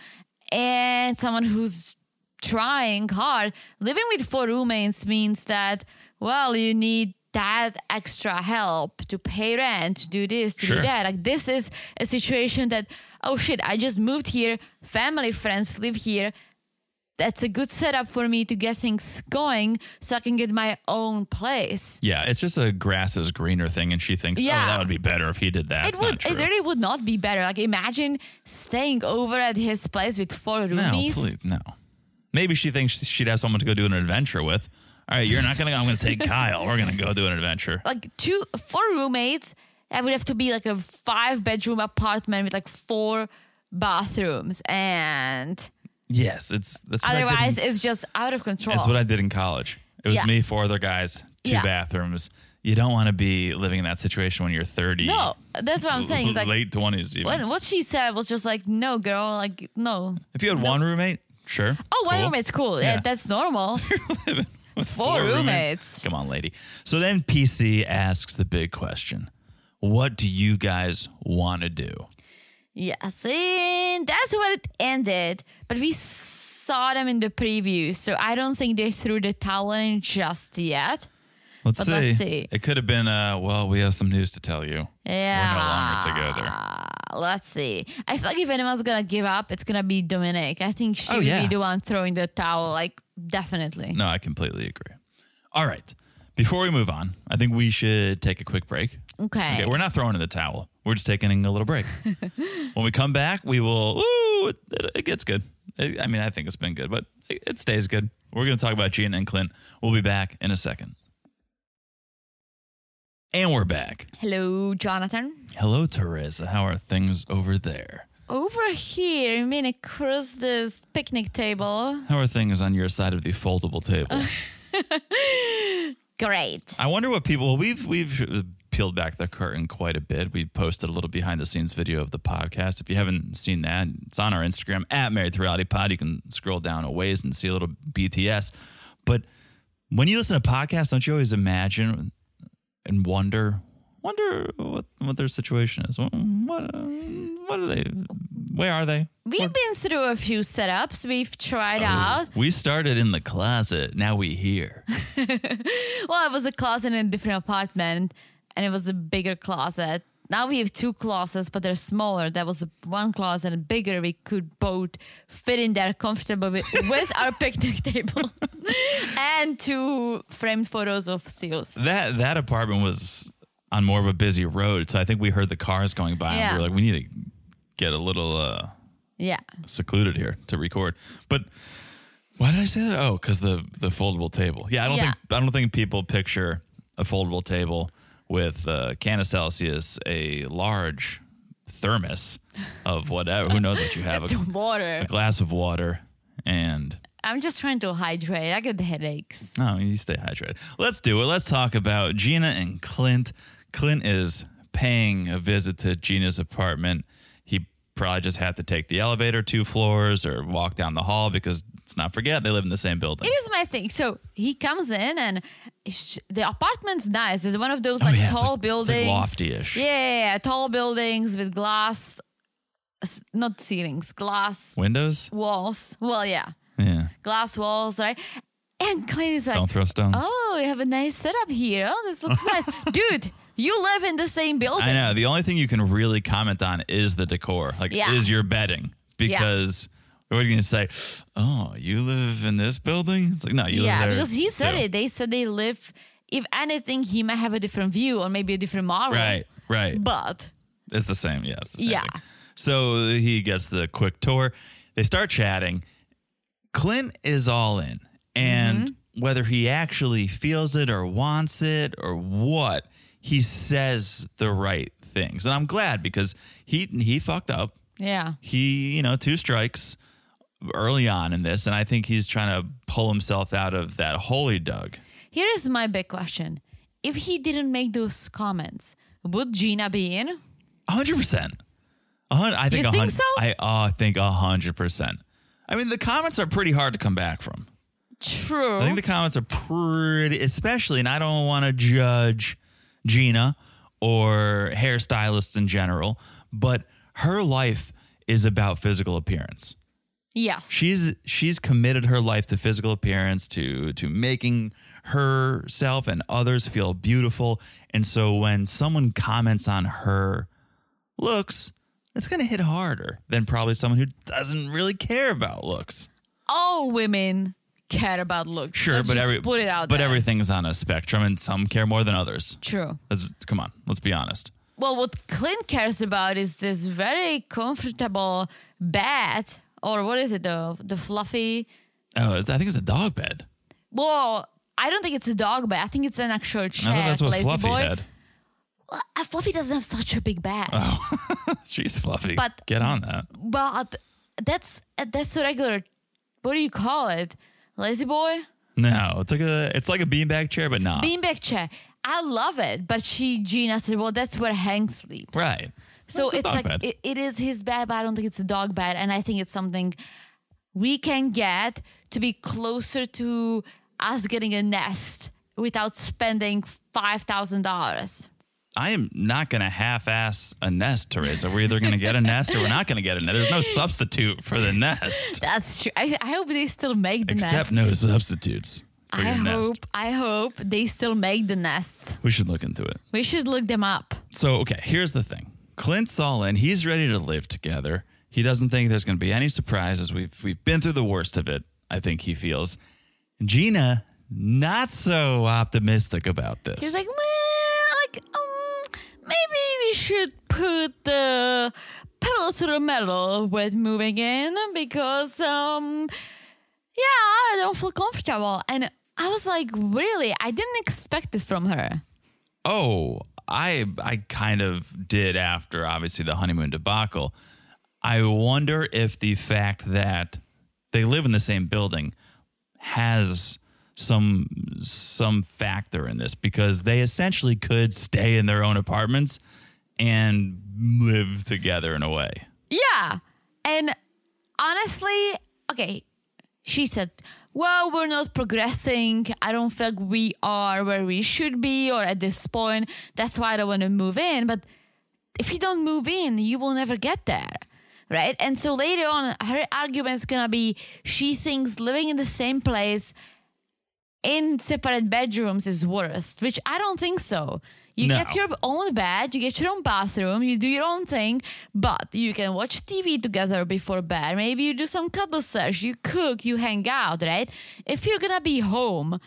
and someone who's trying hard, living with four roommates means that well, you need that extra help to pay rent, to do this, to Sure. do that. Like this is a situation that oh shit, I just moved here, family friends live here that's a good setup for me to get things going so I can get my own place. yeah, it's just a grass is greener thing, and she thinks, Yeah. "Oh, that would be better if he did that." it It's would it really would not be better. Like imagine staying over at his place with four roomies. no, please, no. Maybe she thinks she'd have someone to go do an adventure with. All right, you're not gonna. I'm gonna take Kyle. We're gonna go do an adventure. Like two four roommates, that would have to be like a five bedroom apartment with like four bathrooms and Yes, it's that's what I did in- otherwise it's just out of control. That's what I did in college. It was Yeah. me, four other guys, two Yeah. bathrooms. You don't want to be living in that situation when you're 30. no, that's what I'm saying. It's like late 20s even. when, what she said was just like, no, girl, like no. if you had one roommate, sure. Oh, one cool. roommate's cool. Yeah. Yeah. That's normal. Four roommates. Come on, lady. So then PC asks the big question What do you guys want to do? Yes, and that's where it ended. But we saw them in the preview, so I don't think they threw the towel in just yet. Let's But see. let's see. It could have been, uh, well, we have some news to tell you. Yeah. We're no longer together. Let's see. I feel like if anyone's gonna give up, it's gonna be Dominic. I think she Oh, would yeah. be the one throwing the towel. Like definitely. No, I completely agree. All right. Before we move on, I think we should take a quick break. Okay. Okay, we're not throwing in the towel. We're just taking a little break. when we come back, we will. Ooh, it, it gets good. I I mean, I think it's been good, but it, it stays good. We're going to talk about Gina and Clint. We'll be back in a second. And we're back. Hello, Jonathan. Hello, Teresa. How are things over there? Over here, you mean across this picnic table? How are things on your side of the foldable table? Great. I wonder what people we've we've peeled back the curtain quite a bit. We posted a little behind the scenes video of the podcast. If you haven't seen that, it's on our Instagram at Married to Reality Pod. You can scroll down a ways and see a little BTS. But when you listen to podcasts, don't you always imagine and wonder wonder what what their situation is? What what, what are they? Where are they? We've been through a few setups. We've tried oh, out. We started in the closet. Now we here. Well, it was a closet in a different apartment, and it was a bigger closet. Now we have two closets, but they're smaller. That was one closet and bigger. We could both fit in there comfortably with, with our picnic table and two framed photos of seals. That that apartment was on more of a busy road, so I think we heard the cars going by, and Yeah. we were like, we need to get a little uh, Yeah. secluded here to record. But why did I say that? Oh, because the the foldable table. Yeah, I don't Yeah. think I don't think people picture a foldable table with a can of Celsius, a large thermos of whatever. Who knows what you have? A, water. a glass of water and I'm just trying to hydrate. I get the headaches. Oh, you stay hydrated. Let's do it. Let's talk about Gina and Clint. Clint is paying a visit to Gina's apartment. Probably just have to take the elevator two floors or walk down the hall because let's not forget they live in the same building. It is my thing. So he comes in and sh- the apartment's nice. It's one of those oh, like Oh, yeah, tall like- it's like buildings. lofty-ish. Yeah, yeah, yeah, tall buildings with glass, not ceilings, glass Windows? walls. Well, yeah, Yeah. glass walls, right? And Clint is like, Don't throw stones. oh, you have a nice setup here. Oh, this looks nice. Dude, you live in the same building. I know. The only thing you can really comment on is the decor. Like, Yeah. is your bedding. Because what are you going to say? Oh, you live in this building? It's like, no, you yeah, live there. Yeah, because he said too. it. They said they live, if anything, he might have a different view or maybe a different model. Right, right. But It's the same. Yeah, it's the same. Yeah. thing. So he gets the quick tour. They start chatting. Clint is all in. And Mm-hmm. whether he actually feels it or wants it or what, he says the right things. And I'm glad because he he fucked up. yeah. He, you know, two strikes early on in this. And I think he's trying to pull himself out of that hole he dug. Here is my big question. If he didn't make those comments, would Gina be in? hundred percent. I think You think so? I uh, think a hundred percent. I mean, the comments are pretty hard to come back from. True. I think the comments are pretty, especially, and I don't want to judge Gina or hairstylists in general, but her life is about physical appearance. yes. She's she's committed her life to physical appearance, to to making herself and others feel beautiful. And so when someone comments on her looks, it's going to hit harder than probably someone who doesn't really care about looks. All women care about looks. Sure, Let's but just every put it out but there. everything's on a spectrum, and some care more than others. True. Let's come on. Let's be honest. Well, what Clint cares about is this very comfortable bed, or what is it, the the fluffy? Oh, I think it's a dog bed. Well, I don't think it's a dog bed. I think it's an actual chair. Thought that's what lazy Fluffy boy. had. Well, Fluffy doesn't have such a big bed. Oh, she's fluffy. But- get on that. But that's that's a regular. What do you call it? Lazy boy, No, it's like a it's like a beanbag chair, but not beanbag chair. I love it, but she Gina said, "Well, that's where Hank sleeps." right. So It's it's like. It, it is his bed, but I don't think it's a dog bed, and I think it's something we can get to be closer to us getting a nest without spending $5,000. I am not going to half-ass a nest, Teresa. We're either going to get a nest or we're not going to get a nest. There's no substitute for the nest, That's true. I, I hope they still make the nests. except nests. no substitutes for I your nest. hope, I hope they still make the nests. We should look into it. We should look them up. So, okay, here's the thing. Clint's all in. He's ready to live together. He doesn't think there's going to be any surprises. We've we've been through the worst of it. I think he feels. Gina not so optimistic about this. He's like, well, like, um, maybe we should put the pedal to the metal with moving in because, um, yeah, I don't feel comfortable. And I was like, really? I didn't expect it from her. oh, I I kind of did after obviously the honeymoon debacle. I wonder if the fact that they live in the same building has some some factor in this because they essentially could stay in their own apartments and live together in a way. Yeah. And honestly, okay, she said, well, we're not progressing. I don't feel like we are where we should be or at this point. That's why I don't want to move in. But if you don't move in, you will never get there. Right. And so later on, her argument's going to be she thinks living in the same place in separate bedrooms is worst, which I don't think so. You No. get your own bed, you get your own bathroom, you do your own thing, but you can watch TV together before bed. Maybe you do some cuddle sesh, you cook, you hang out, right? If you're gonna be home,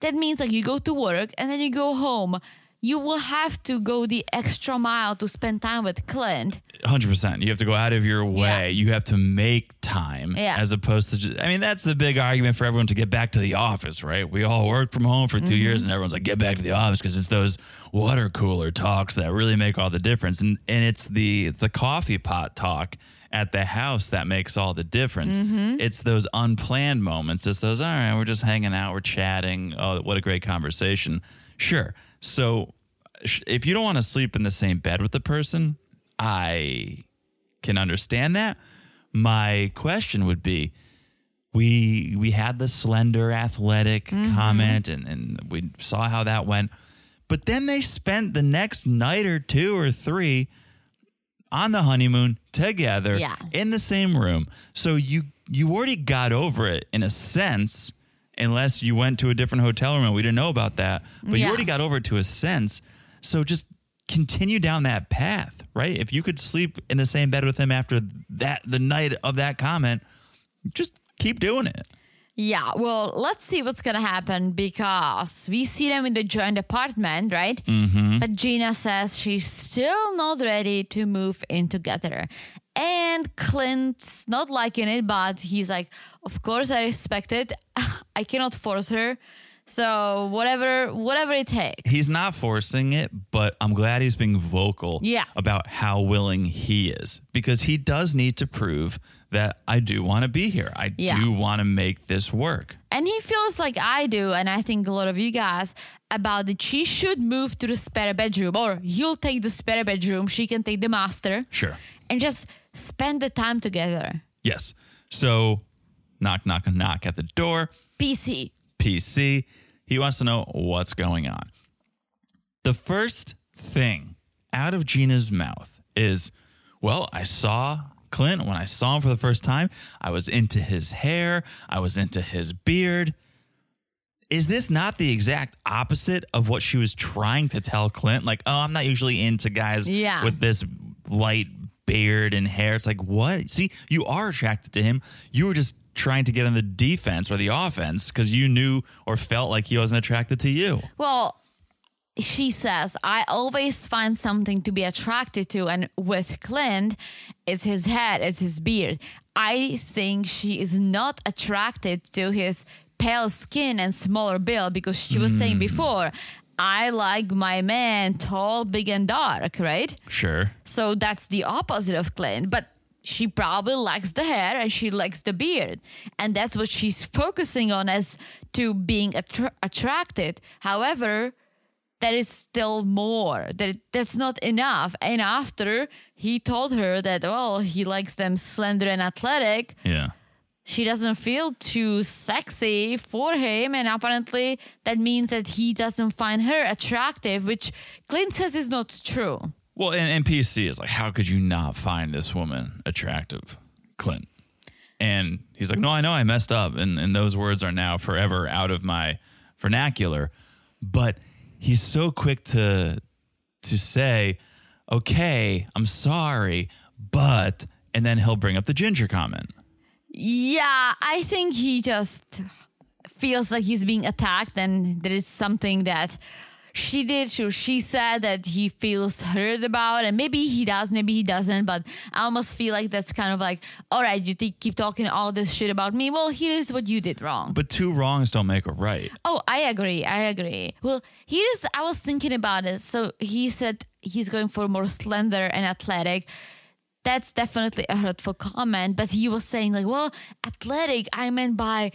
that means like you go to work and then you go home. You will have to go the extra mile to spend time with Clint. Hundred percent. You have to go out of your way. Yeah. You have to make time, Yeah. as opposed to. Just, I mean, that's the big argument for everyone to get back to the office, right? We all worked from home for 2 Mm-hmm. years, and everyone's like, "Get back to the office," because it's those water cooler talks that really make all the difference, and and it's the it's the coffee pot talk at the house that makes all the difference. Mm-hmm. It's those unplanned moments. It's those. All right, we're just hanging out, we're chatting. Oh, what a great conversation. Sure. So, if you don't want to sleep in the same bed with the person, I can understand that. My question would be we we had the slender athletic mm-hmm. comment and, and we saw how that went. But then they spent the next night or two or three on the honeymoon together Yeah. in the same room. So you you already got over it in a sense, unless you went to a different hotel room and we didn't know about that. But you already got over to a sense. So just continue down that path, right? If you could sleep in the same bed with him after that the night of that comment, just keep doing it. Yeah, well, let's see what's gonna happen because we see them in the joint apartment, right? Mm-hmm. But Gina says she's still not ready to move in together. And Clint's not liking it, but he's like, Of course I respect it. I cannot force her. So whatever whatever it takes. He's not forcing it, but I'm glad he's being vocal Yeah. about how willing he is because he does need to prove that I do want to be here. I Yeah. do want to make this work. And he feels like I do, and I think a lot of you guys, about that she should move to the spare bedroom, or he'll take the spare bedroom, she can take the master. Sure. and just spend the time together. Yes. So, knock, knock, knock at the door. PC. PC. He wants to know what's going on. The first thing out of Gina's mouth is, Well, I saw Clint when I saw him for the first time. I was into his hair, I was into his beard. Is this not the exact opposite of what she was trying to tell Clint? Like, oh, I'm not usually into guys Yeah. with this light beard and hair. It's like, what? See, you are attracted to him. You were just trying to get on the defense or the offense because you knew or felt like he wasn't attracted to you. Well, she says, I always find something to be attracted to. And with Clint, it's his head, it's his beard. I think she is not attracted to his pale skin and smaller build because she was saying hmm. before, I like my man tall, big, and dark, right? Sure. So that's the opposite of Clint. But she probably likes the hair and she likes the beard. And that's what she's focusing on as to being attra- attracted. However, there is still more. That that's not enough. And after he told her that, well, he likes them slender and athletic, Yeah. she doesn't feel too sexy for him, and apparently that means that he doesn't find her attractive, which Clint says is not true. Well, and, PC is like, how could you not find this woman attractive, Clint? And he's like, no, I know I messed up, and and those words are now forever out of my vernacular. But he's so quick to to say, okay, I'm sorry, but, and then he'll bring up the ginger comment. Yeah, I think he just feels like he's being attacked, and there is something that she did or she said that he feels hurt about, and maybe he does, maybe he doesn't. But I almost feel like that's kind of like, all right, you think, keep talking all this shit about me. Well, here's what you did wrong. But two wrongs don't make a right. Oh, I agree. I agree. Well, here's I was thinking about it. So he said he's going for more slender and athletic. That's definitely a hurtful comment. But he was saying like, well, athletic. I meant by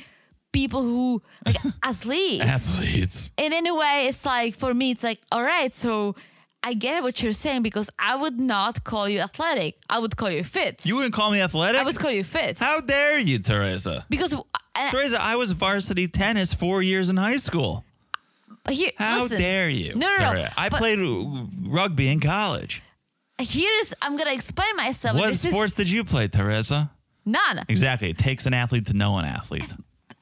people who like athletes. Athletes. And in a way, it's like for me, it's like, all right, so I get what you're saying because I would not call you athletic. I would call you fit. You wouldn't call me athletic? I would call you fit How dare you, Teresa? because. Teresa, I was varsity tennis four years in high school. here, How listen. dare you? No, no, no. I played rugby in college. Here's I'm gonna explain myself. What This sports is did you play, Teresa? none. Exactly. It takes an athlete to know an athlete.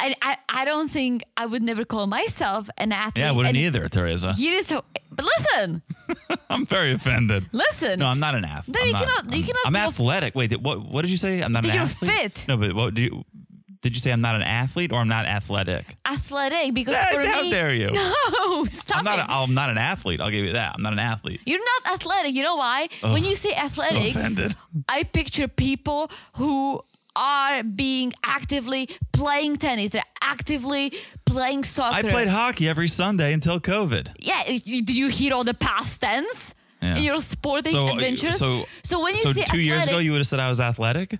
I, I I don't think I would never call myself an athlete. Yeah, I wouldn't and either, Teresa. You just, But listen, I'm very offended. listen. No, I'm not an athlete. No, I'm you not- cannot- you cannot I'm athletic. Wait, what? What did you say? I'm not That an you're athlete. fit. No, but what? Do you, did you say I'm not an athlete or I'm not athletic? athletic because Eh, for how me, dare you? No, stop I'm not. A, I'm not an athlete. I'll give you that. I'm not an athlete. You're not athletic. You know why? when you say So athletic, offended. I picture people who are being actively playing tennis. They're actively playing soccer. I played hockey every Sunday until COVID. Yeah, you, do you hear all the past tense Yeah. in your sporting So, uh, adventures? so, when you so say two years ago, you would have said I was athletic.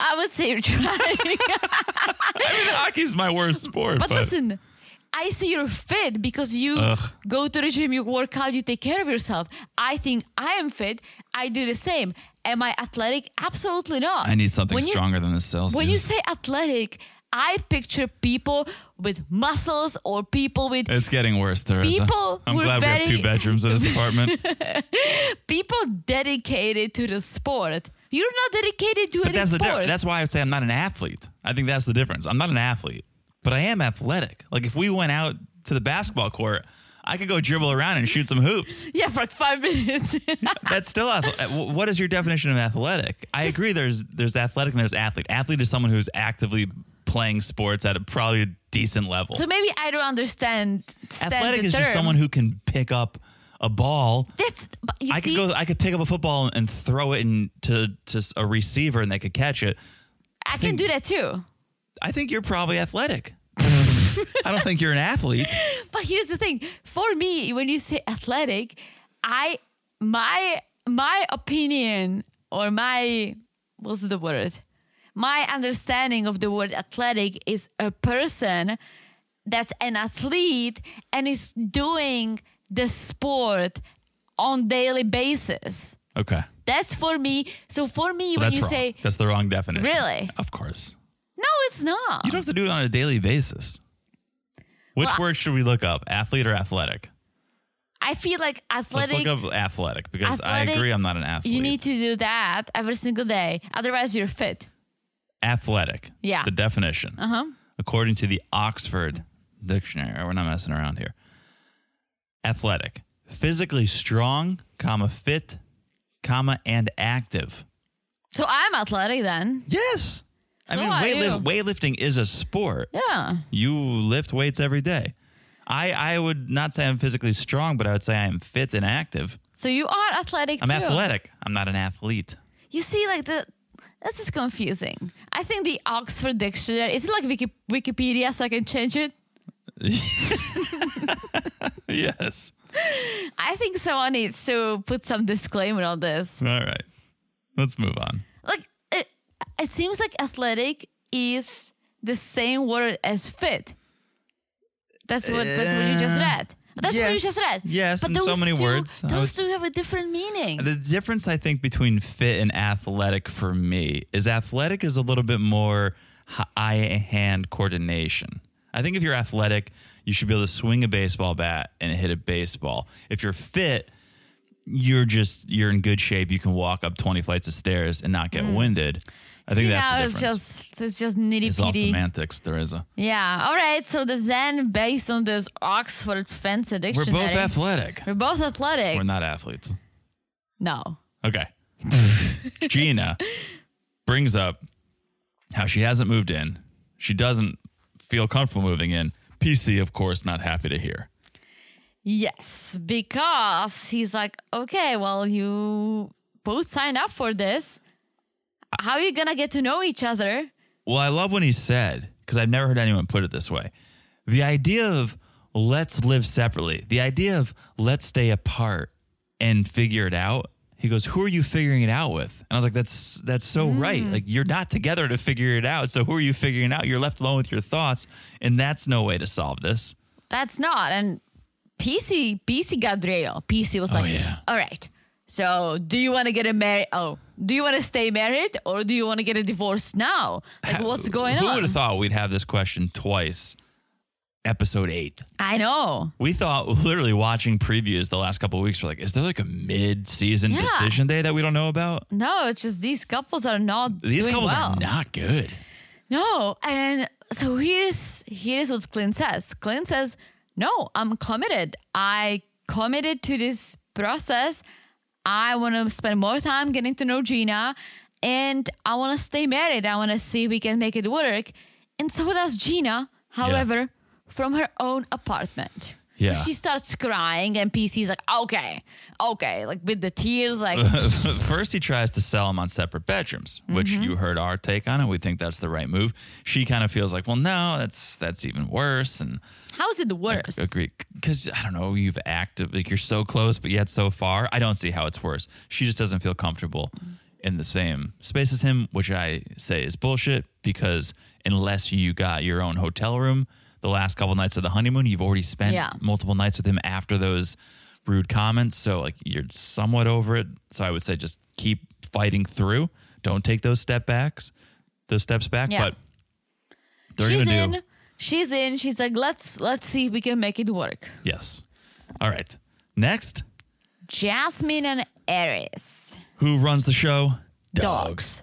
I would say you're trying. I mean, hockey's my worst sport. But But, listen, I say you're fit because you Ugh. go to the gym, you work out, you take care of yourself. I think I am fit. I do the same. Am I athletic? Absolutely not. I need something When you- stronger than this Celsius. When you say athletic, I picture people with muscles or people with it's getting worse, Teresa. People I'm glad we have two bedrooms in this apartment. people dedicated to the sport. You're not dedicated to But any that's the sport. difference. That's why I would say I'm not an athlete. I think that's the difference. I'm not an athlete, but I am athletic. Like if we went out to the basketball court, I could go dribble around and shoot some hoops. yeah, for like five minutes. That's still ath- uh, what is your definition of athletic? I agree. There's there's athletic and there's athlete. Athlete is someone who's actively playing sports at a probably a decent level. so maybe I don't understand. athletic is just someone who can pick up a ball. That's. You I see, could go. I could pick up a football and throw it into to a receiver, and they could catch it. I can do that too. I think you're probably athletic. I don't think you're an athlete. But here's the thing: for me, when you say athletic, I my my opinion or my what's the word? My understanding of the word athletic is a person that's an athlete and is doing the sport on daily basis. Okay. That's for me. So for me, Well, when you wrong. say that's the wrong definition. Really? Of course. no, it's not. You don't have to do it on a daily basis. Which Well, word should we look up? Athlete or athletic? I feel like athletic. Let's athletic. look up athletic because I agree I'm not an athlete. You need to do that every single day. Otherwise, you're fit. athletic. Yeah. The definition. Uh huh. According to the Oxford Dictionary, we're not messing around here. Athletic. Physically strong, comma fit, comma and active. So I'm athletic then. Yes. I So mean, weightlift, weightlifting is a sport. Yeah. You lift weights every day. I, I would not say I'm physically strong, but I would say I am fit and active. So you are athletic I'm too. athletic. I'm not an athlete. You see, like the this is confusing. I think the Oxford Dictionary is it like Wiki, Wikipedia, so I can change it. yes. I think someone needs to put some disclaimer on this. All right. Let's move on. It, seems like athletic is the same word as fit. That's what that's what you just eh, read. That's what you yes. just read. Yes, but in so many two, words. Those was- two have a different meaning. The difference, I think, between fit and athletic for me is athletic is a little bit more eye hand coordination. I think if you're athletic, you should be able to swing a baseball bat and hit a baseball. If you're fit, you're just you're in good shape. You can walk up 20 flights of stairs and not get mm. winded. I think. See, that's now the it's difference. just it's just nitty it's all pitty. semantics, Teresa. Yeah. All right. So the, then, based on this Oxford Fencer We're dictionary, both athletic. we're both athletic. We're not athletes. no. Okay. Gina brings up how she hasn't moved in. She doesn't feel comfortable moving in. PC, of course, not happy to hear. Yes, because he's like, okay, well, you both signed up for this. How are you gonna get to know each other? Well, I love when he said, because I've never heard anyone put it this way the idea of let's live separately, the idea of let's stay apart and figure it out. He goes, "Who are you figuring it out with?" And I was like, "That's that's so right. Mm. Like you're not together to figure it out. So who are you figuring it out? You're left alone with your thoughts, and that's no way to solve this." That's not. And PC, PC real. PC was oh, like, Oh, yeah. all right. So, do you want to get a married? Oh, do you want to stay married or do you want to get a divorce now? Like, what's going Who on? would have thought we'd have this question twice? Episode eight. I know. We thought literally watching previews the last couple of weeks. We're like, is there like a mid-season Yeah. decision day that we don't know about? No, it's just these couples are not These couples well. are not good. No, and so here's here's what Clint says. Clint says, "No, I'm committed. I committed to this process. I want to spend more time getting to know Gina, and I want to stay married. I want to see if we can make it work." And so does Gina. However, from her own apartment. Yeah. She starts crying, and PC's like, "Okay, okay," like with the tears, like. First, he tries to sell them on separate bedrooms, which Mm-hmm. you heard our take on it. We think that's the right move. She kind of feels like, well, no, that's that's even worse. And How is it worse? agree because I don't know, you've acted like you're so close, but yet so far. I don't see how it's worse. She just doesn't feel comfortable in the same space as him, which I say is bullshit. Because unless you got your own hotel room the last couple nights of the honeymoon, you've already spent Yeah. multiple nights with him after those rude comments. So like you're somewhat over it. So I would say just keep fighting through. Don't take those step backs, those steps back. Yeah. But they're She's gonna in. do She's in. She's like, let's let's see if we can make it work. yes. All right. Next, Jasmine and Airris. who runs the show? Dogs.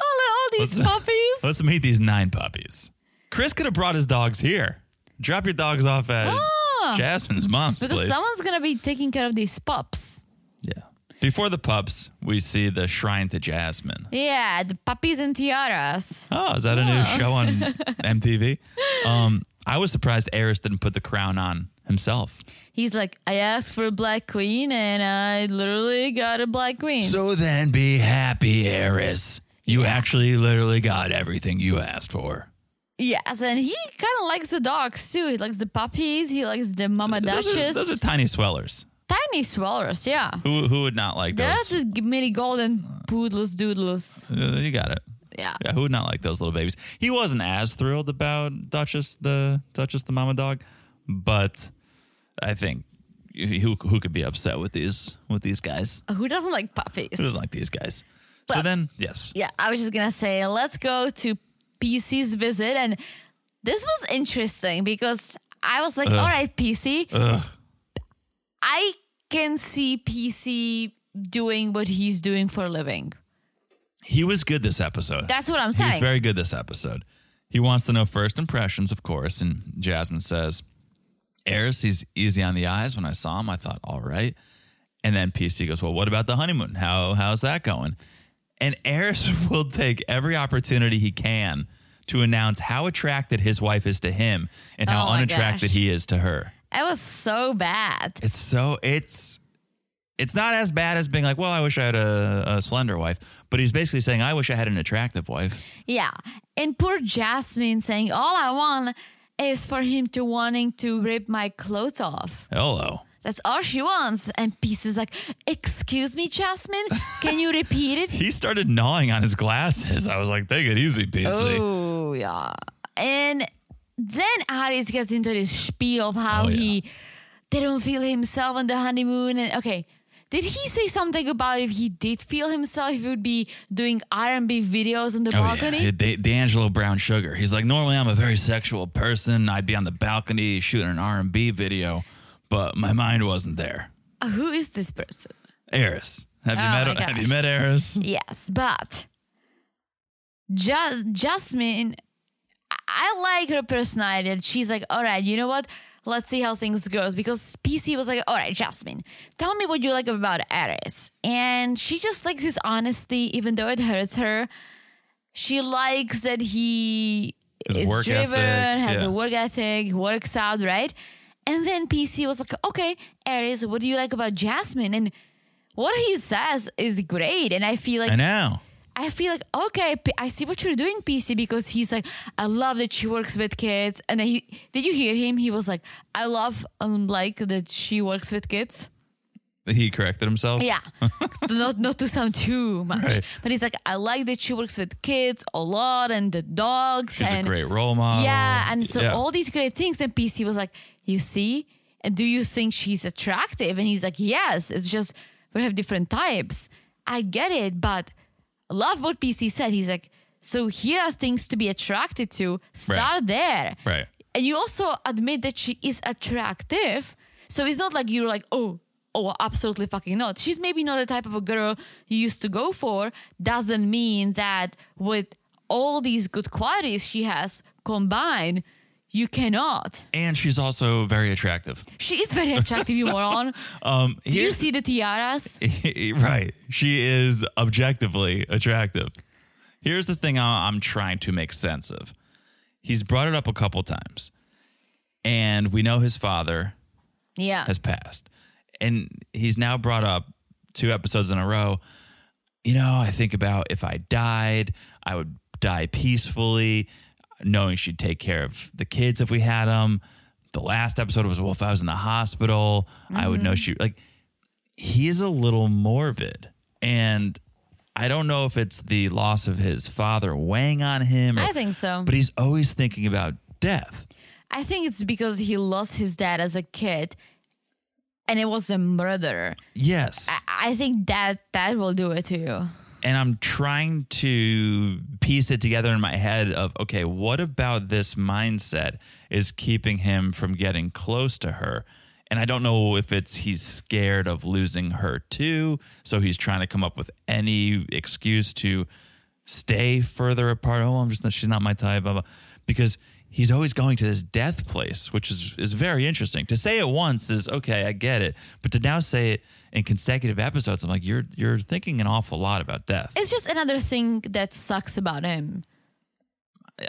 Oh, look, all these Let's- puppies. Let's meet these nine puppies. Chris could have brought his dogs here. Drop your dogs off at Ah. Jasmine's mom's because place. someone's gonna be taking care of these pups. yeah. Before the pups, we see the shrine to Jasmine. Yeah, the puppies and tiaras. Oh, is that a new show on MTV? Um, I was surprised Airris didn't put the crown on himself. He's like, I asked for a black queen, and I literally got a black queen. So then be happy, Airris. You actually literally got everything you asked for. yes, and he kind of likes the dogs too. He likes the puppies. He likes the mama Those are, those are tiny swellers. Tiny swellers. Yeah, Who who would not like they're those? the mini golden poodles doodles. Uh, you got it. Yeah. Yeah, who would not like those little babies? He wasn't as thrilled about Duchess the Duchess the mama dog, but I think who who could be upset with these with these guys? Who doesn't like puppies? Who doesn't like these guys? so then, yes, yeah, I was just gonna say, let's go to PC's visit, and this was interesting because I was like, all right, PC, Ugh. I can see PC doing what he's doing for a living. He was good this episode. That's what I'm saying. He was very good this episode. He wants to know first impressions, of course, and Jasmine says, Airris, he's easy on the eyes. When I saw him, I thought, all right. And then PC goes, Well, what about the honeymoon? How how's that going? And Airris will take every opportunity he can to announce how attracted his wife is to him and how Oh unattracted gosh. he is to her. It was so bad. It's so it's it's not as bad as being like, well, I wish I had a, a slender wife, but he's basically saying, I wish I had an attractive wife. Yeah. And poor Jasmine saying, All I want is for him to wanting to rip my clothes off. Hello. That's all she wants. And PC is like, Excuse me, Jasmine? Can you repeat it? He started gnawing on his glasses. I was like, take it easy, PC. Oh, yeah. And then Airris gets into this spiel of how Oh, yeah. he didn't feel himself on the honeymoon. And okay, Did he say something about if he did feel himself, he would be doing R&B videos on the Oh, balcony? yeah. Da- D'Angelo Brown Sugar. He's like, normally I'm a very sexual person. I'd be on the balcony shooting an R&B video, but my mind wasn't there. Uh, Who is this person? Airris. Have you Oh met have you met Airris? Yes, but ja- Jasmine, I- like her personality. She's like, all right, you know what? Let's see how things goes because PC was like, all right, Jasmine, tell me what you like about Airris. And she just likes his honesty, even though it hurts her. She likes that he His is driven, ethic, has yeah. a work ethic, works out, right? And then PC was like, okay, Airris, what do you like about Jasmine? And what he says is great. And I feel like I know. I feel like okay, I see what you're doing, PC, because he's like, I love that she works with kids. And then he did you hear him? He was like, I love um like that she works with kids. He corrected himself. Yeah, So not not to sound too much, Right. but he's like, I like that she works with kids a lot and the dogs. She's and a great role model. yeah, and so Yeah. all these great things. Then PC was like, "You see, and do you think she's attractive?" And he's like, "Yes, it's just we have different types. I get it, but love what PC said. He's like, so here are things to be attracted to. Start there, Right. and you also admit that she is attractive. So it's not like you're like, oh." Oh, absolutely fucking not. She's maybe not the type of a girl you used to go for. Doesn't mean that with all these good qualities she has combined, you cannot. And she's also very attractive. She is very attractive, you moron. Um, Did you see the tiaras? right. She is objectively attractive. Here's the thing I'm trying to make sense of. He's brought it up a couple times, and we know his father Yeah. has passed. And he's now brought up two episodes in a row. You know, I think about if I died, I would die peacefully, knowing she'd take care of the kids if we had them. The last episode was, well, if I was in the hospital, I would know mm-hmm. she, like, he's a little morbid. And I don't know if it's the loss of his father weighing on him. Or, I think so. But he's always thinking about death. I think it's because he lost his dad as a kid and it was a murder. Yes. I, I think that that will do it to you. And I'm trying to piece it together in my head of okay, what about this mindset is keeping him from getting close to her? And I don't know if it's he's scared of losing her too, so he's trying to come up with any excuse to stay further apart. Oh, I'm just she's not my type, blah, blah. because he's always going to this death place, which is is very interesting. To say it once is okay, I get it, but to now say it in consecutive episodes, I'm like, you're you're thinking an awful lot about death. It's just another thing that sucks about him.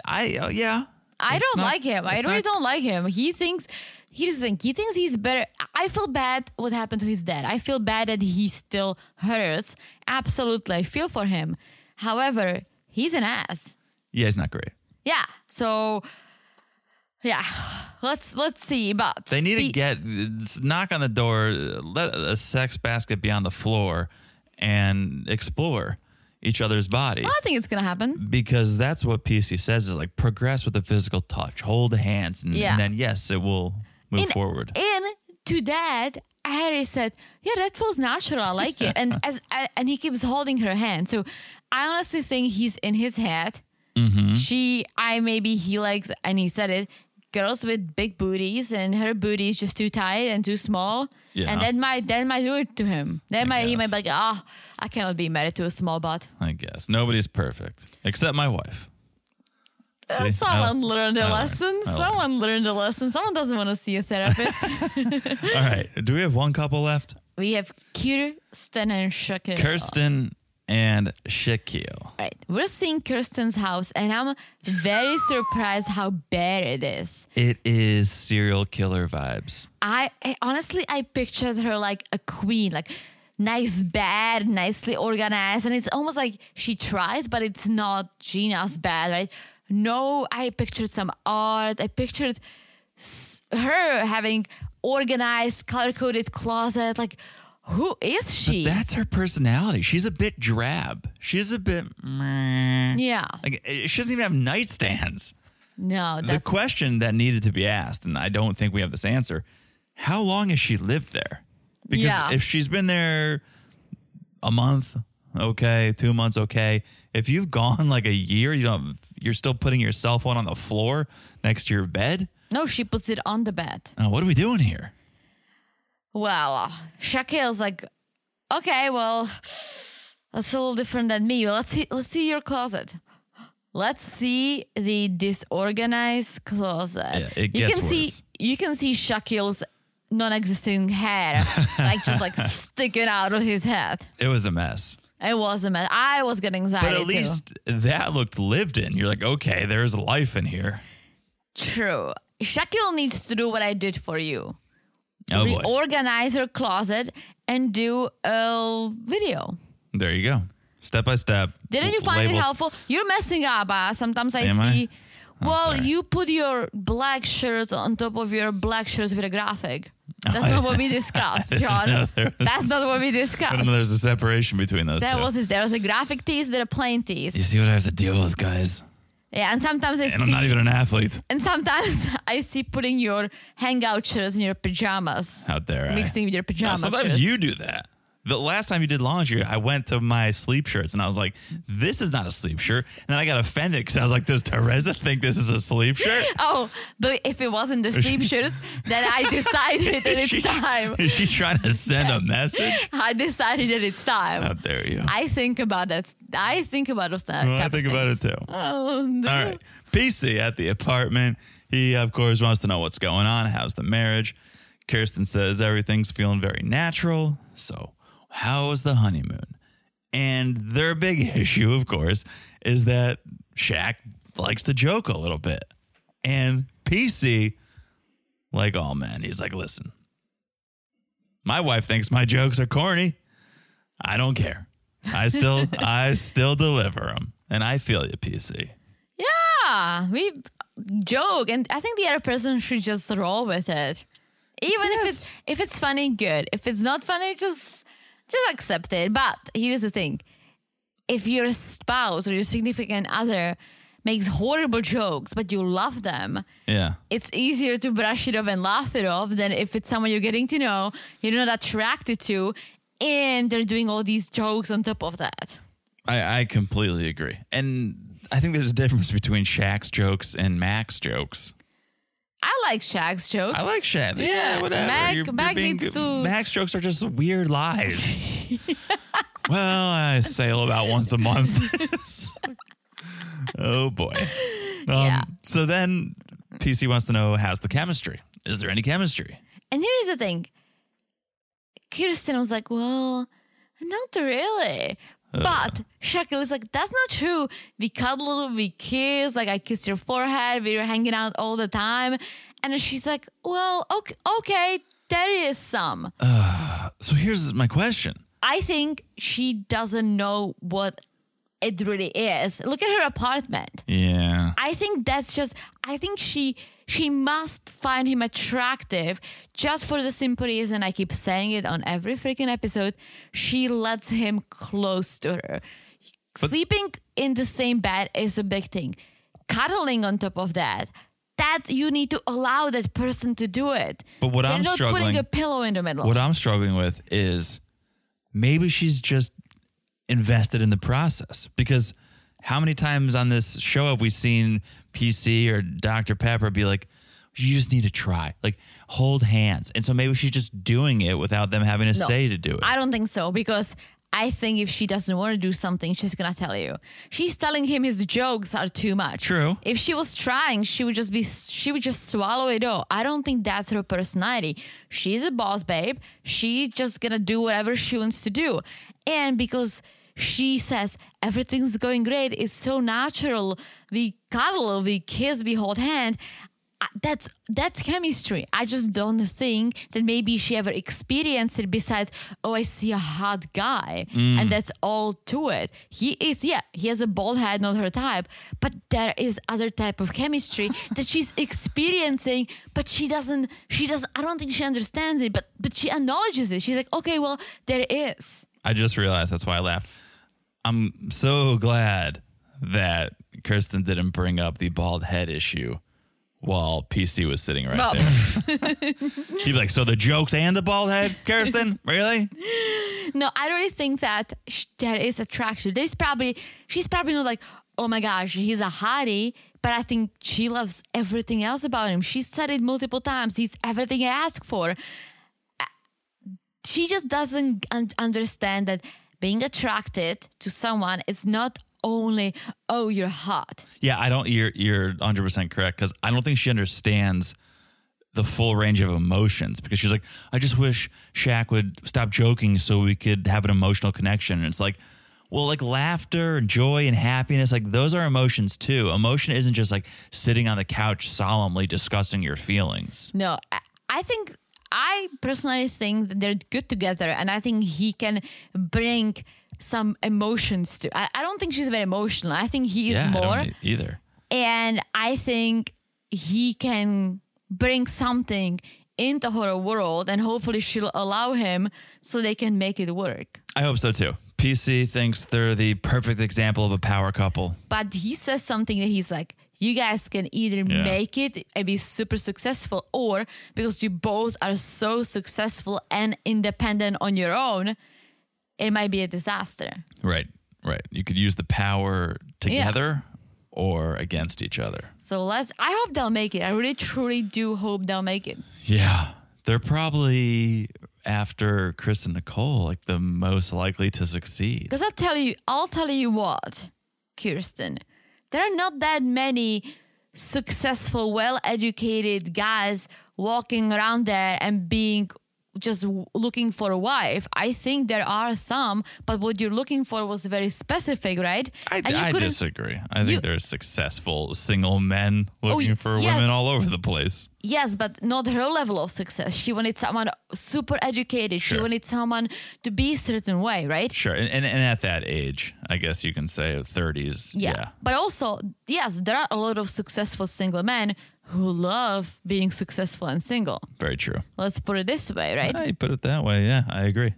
I uh, yeah. I It's don't not- like him. I really not- don't like him. He thinks here's the thing. He thinks he's better. I feel bad what happened to his dad. I feel bad that he still hurts. Absolutely. I feel for him. However, he's an ass. Yeah, it's not great. Yeah. So yeah. Let's let's see. But They need to get knock on the door, let a sex basket be on the floor, and explore each other's body. I think it's gonna happen. Because that's what PC says is like progress with the physical touch, hold hands, and, Yeah. and then yes, it will move And- forward. And to that, Airris said, "Yeah, that feels natural. I like it." And as and he keeps holding her hand. So I honestly think he's in his head. Mm-hmm. She, I maybe he likes, and he said it. Girls with big booties, and her booty is just too tight and too small. Yeah. And that might that might do it to him. That might he might be like, ah, I cannot be married to a small butt. I guess nobody's perfect except my wife. Uh, someone learned a lesson. Someone learned a lesson. Someone doesn't want to see a therapist. All right, do we have one couple left? we have Kirsten and Shakira. Kirsten and Shaquille. Right. We're seeing Kirsten's house, and I'm very surprised how bad it is. It is serial killer vibes. I, I honestly, I pictured her like a queen, like nice bed, nicely organized, and it's almost like she tries, but it's not Gina's bed, right? No, I pictured some art. I pictured her having organized, color coded closet. Like, who is she? But That's her personality. She's a bit drab. She's a bit. meh. yeah. Like eh, she doesn't even have nightstands. No, that's the question that needed to be asked, and I don't think we have this answer: How long has she lived there? Because Yeah. if she's been there a month, okay, two months, okay. If you've gone like a year, you don't. You're still putting your cell phone on the floor next to your bed. No, she puts it on the bed. Oh, what are we doing here? Well, Shaquille's like, okay, well, that's a little different than me. Let's see. Let's see your closet. Let's see the disorganized closet. Yeah, it gets you can see you can see Shaquille's non-existing hair, like just like sticking out of his head. It was a mess. It was a mess. I was getting anxiety But at too. least that looked lived in. You're like, okay, there's life in here. True. Shaquille needs to do what I did for you. Oh. Reorganize her closet and do a video. There you go. Step by step. Didn't you find Label- it helpful? You're messing up. Uh, sometimes I Am I? see. Oh, well, sorry. you put your black shirts on top of your black shirts with a graphic. That's not what we discussed, John. was- That's not what we I discussed. there's a separation between those There two. was there was a graphic tease, there are plain you see what I have to deal with, guys? Yeah, and sometimes I And see, I'm not even an athlete and sometimes I see putting your hangout shirts in your pajamas, out there. eh? mixing with your No, pajamas. sometimes shirts. you do that. The last time you did laundry, I went to my sleep shirts and I was like, this is not a sleep shirt. And then I got offended because I was like, does Teresa think this is a sleep shirt? Oh, but if it wasn't the sleep shirts, then I decided that it's she- time. Is she trying to send a message? I decided that it's time. How dare you? I think about that. I think about those Well, I think about it too. Oh, no. All right. PC at the apartment. He, of course, wants to know what's going on. How's the marriage? Kirsten says everything's feeling very natural. So, how was the honeymoon? And their big issue, of course, is that Shaq likes to joke a little bit. And PC, like all men, he's like, listen, my wife thinks my jokes are corny. I don't care. I still, I still deliver them. And I feel you, PC. Yeah, we joke, and I think the other person should just roll with it. Even if it's if it's funny, good. If it's not funny, just just accept it. But here's the thing: if your spouse or your significant other makes horrible jokes, but you love them, Yeah. it's easier to brush it off and laugh it off than if it's someone you're getting to know, you're not attracted to, and they're doing all these jokes on top of that. I, I completely agree. And I think there's a difference between Shaq's jokes and Mac's jokes. I like Shaq's jokes. I like Shaq. Yeah, whatever. Mac- Mac needs to- Mac's jokes are just weird lies. well, I sail about once a month. oh boy. Um, Yeah. So then PC wants to know how's the chemistry? Is there any chemistry? And here's the thing. Kirsten was like, well, not really. Uh. But Shaquille is like, that's not true. We cuddle, we kiss, like I kiss your forehead, we were hanging out all the time. And she's like, well, okay, okay, there is some. Uh, so here's my question. I think she doesn't know what it really is. Look at her apartment. Yeah. I think that's just I think she she must find him attractive just for the simple reason I keep saying it on every freaking episode. She lets him close to her. Sleeping in the same bed is a big thing. Cuddling on top of that. That you need to allow that person to do it. But what They're I'm not putting struggling- a pillow in the middle. What I'm struggling with is maybe she's just invested in the process because how many times on this show have we seen PC or Dr. Pepper be like, you just need to try, like hold hands. And so maybe she's just doing it without them having to No. say to do it. I don't think so because I think if she doesn't want to do something, she's gonna tell you. She's telling him his jokes are too much. True. If she was trying, she would just be she would just swallow it all. I don't think that's her personality. She's a boss babe. She's just gonna do whatever she wants to do. And because she says everything's going great, it's so natural. We cuddle, we kiss, we hold hand. That's that's chemistry. I just don't think that maybe she ever experienced it besides, oh, I see a hot guy. Mm. And that's all to it. He is, yeah, he has a bald head, not her type, but there is other type of chemistry that she's experiencing, but she doesn't, she doesn't, I don't think she understands it, but but she acknowledges it. She's like, okay, well, there is. I just realized that's why I laughed. I'm so glad that Kirsten didn't bring up the bald head issue while PC was sitting right Well, there. He'd like, "So the jokes and the bald head, Kirsten? Really?" no, I really think that sh- there is attraction. There's probably she's probably not like, oh my gosh, he's a hottie. But I think she loves everything else about him. She said it multiple times. He's everything I ask for. She just doesn't un- understand that being attracted to someone is not only oh you're hot. Yeah, I don't. You're you're 100 percent correct because I don't think she understands the full range of emotions because she's like, I just wish Shaq would stop joking so we could have an emotional connection. And it's like, well, like laughter and joy and happiness, like those are emotions too. Emotion isn't just like sitting on the couch solemnly discussing your feelings. No, I- I think I personally think that they're good together, and I think he can bring some emotions to. I, I don't think she's very emotional. I think he is yeah, more, I don't either. and I think he can bring something into her world, and hopefully she'll allow him so they can make it work. I hope so too. PC thinks they're the perfect example of a power couple. But he says something that he's like, you guys can either Yeah. make it and be super successful, or because you both are so successful and independent on your own, it might be a disaster. Right, right. You could use the power together or against each other. So let's, I hope they'll make it. I really, truly do hope they'll make it. Yeah. They're probably after Chris and Nicole, like the most likely to succeed. Because I'll tell you, I'll tell you what, Kirsten, there are not that many successful, well educated guys walking around there and being just looking for a wife. I think there are some, but what you're looking for was very specific, right? I, And you I disagree. I think you- there's successful single men oh, looking y- for yeah. women all over the place. Yes, but not her level of success. She wanted someone super educated. She wanted someone to be a certain way, right? Sure. And, and, and at that age, I guess you can say 30s. Yeah. Yeah. But also, yes, there are a lot of successful single men who love being successful and single. Very true. Let's put it this way, right? I put it that way. Yeah, I agree.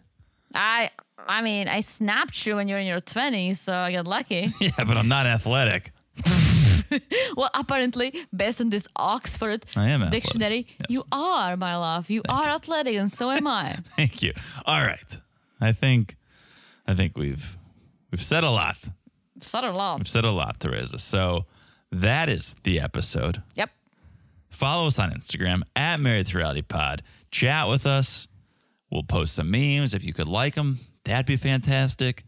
I I mean, I snapped you when you're in your 20s, so I got lucky. Yeah, but I'm not athletic. well, apparently, based on this Oxford dictionary, yes. you are, my love. You are athletic, and so am I. Thank you. All right. I think I think we've we've said a lot. Said a lot. We've said a lot, Teresa. So that is the episode. Yep. Follow us on Instagram at Married to Reality Pod. Chat with us. We'll post some memes if you could like them. That'd be fantastic.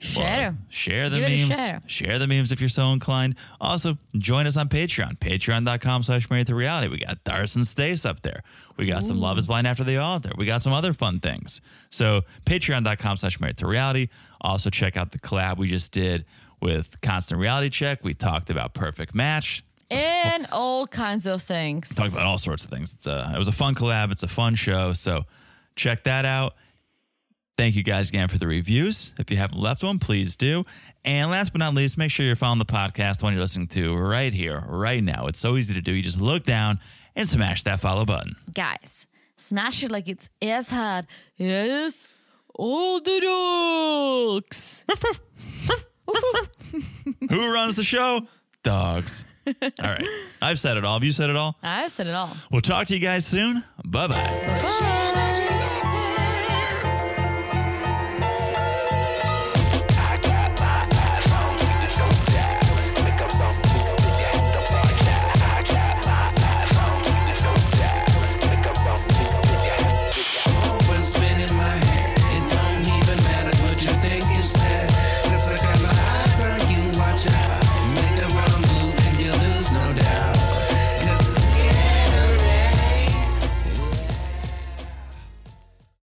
Share. Well, share the memes. share. the memes if you're so inclined. Also, join us on Patreon. Patreon.com slash married to reality. We got Darcey and Stacey up there. We got some Love is Blind After the Altar. We got some other fun things. So patreon.com slash married to reality. Also check out the collab we just did with Constant Reality Check. We talked about Perfect Match. And all kinds of things. Talk about all sorts of things. It's a, it was a fun collab. It's a fun show. So check that out. Thank you guys again for the reviews. If you haven't left one, please do. And last but not least, make sure you're following the podcast, the one you're listening to right here, right now. It's so easy to do. You just look down and smash that follow button. Guys, smash it like it's as hard as all the dogs. Who runs the show? Dogs. All right. I've said it all. Have you said it all? I've said it all. We'll talk to you guys soon. Bye bye. Bye.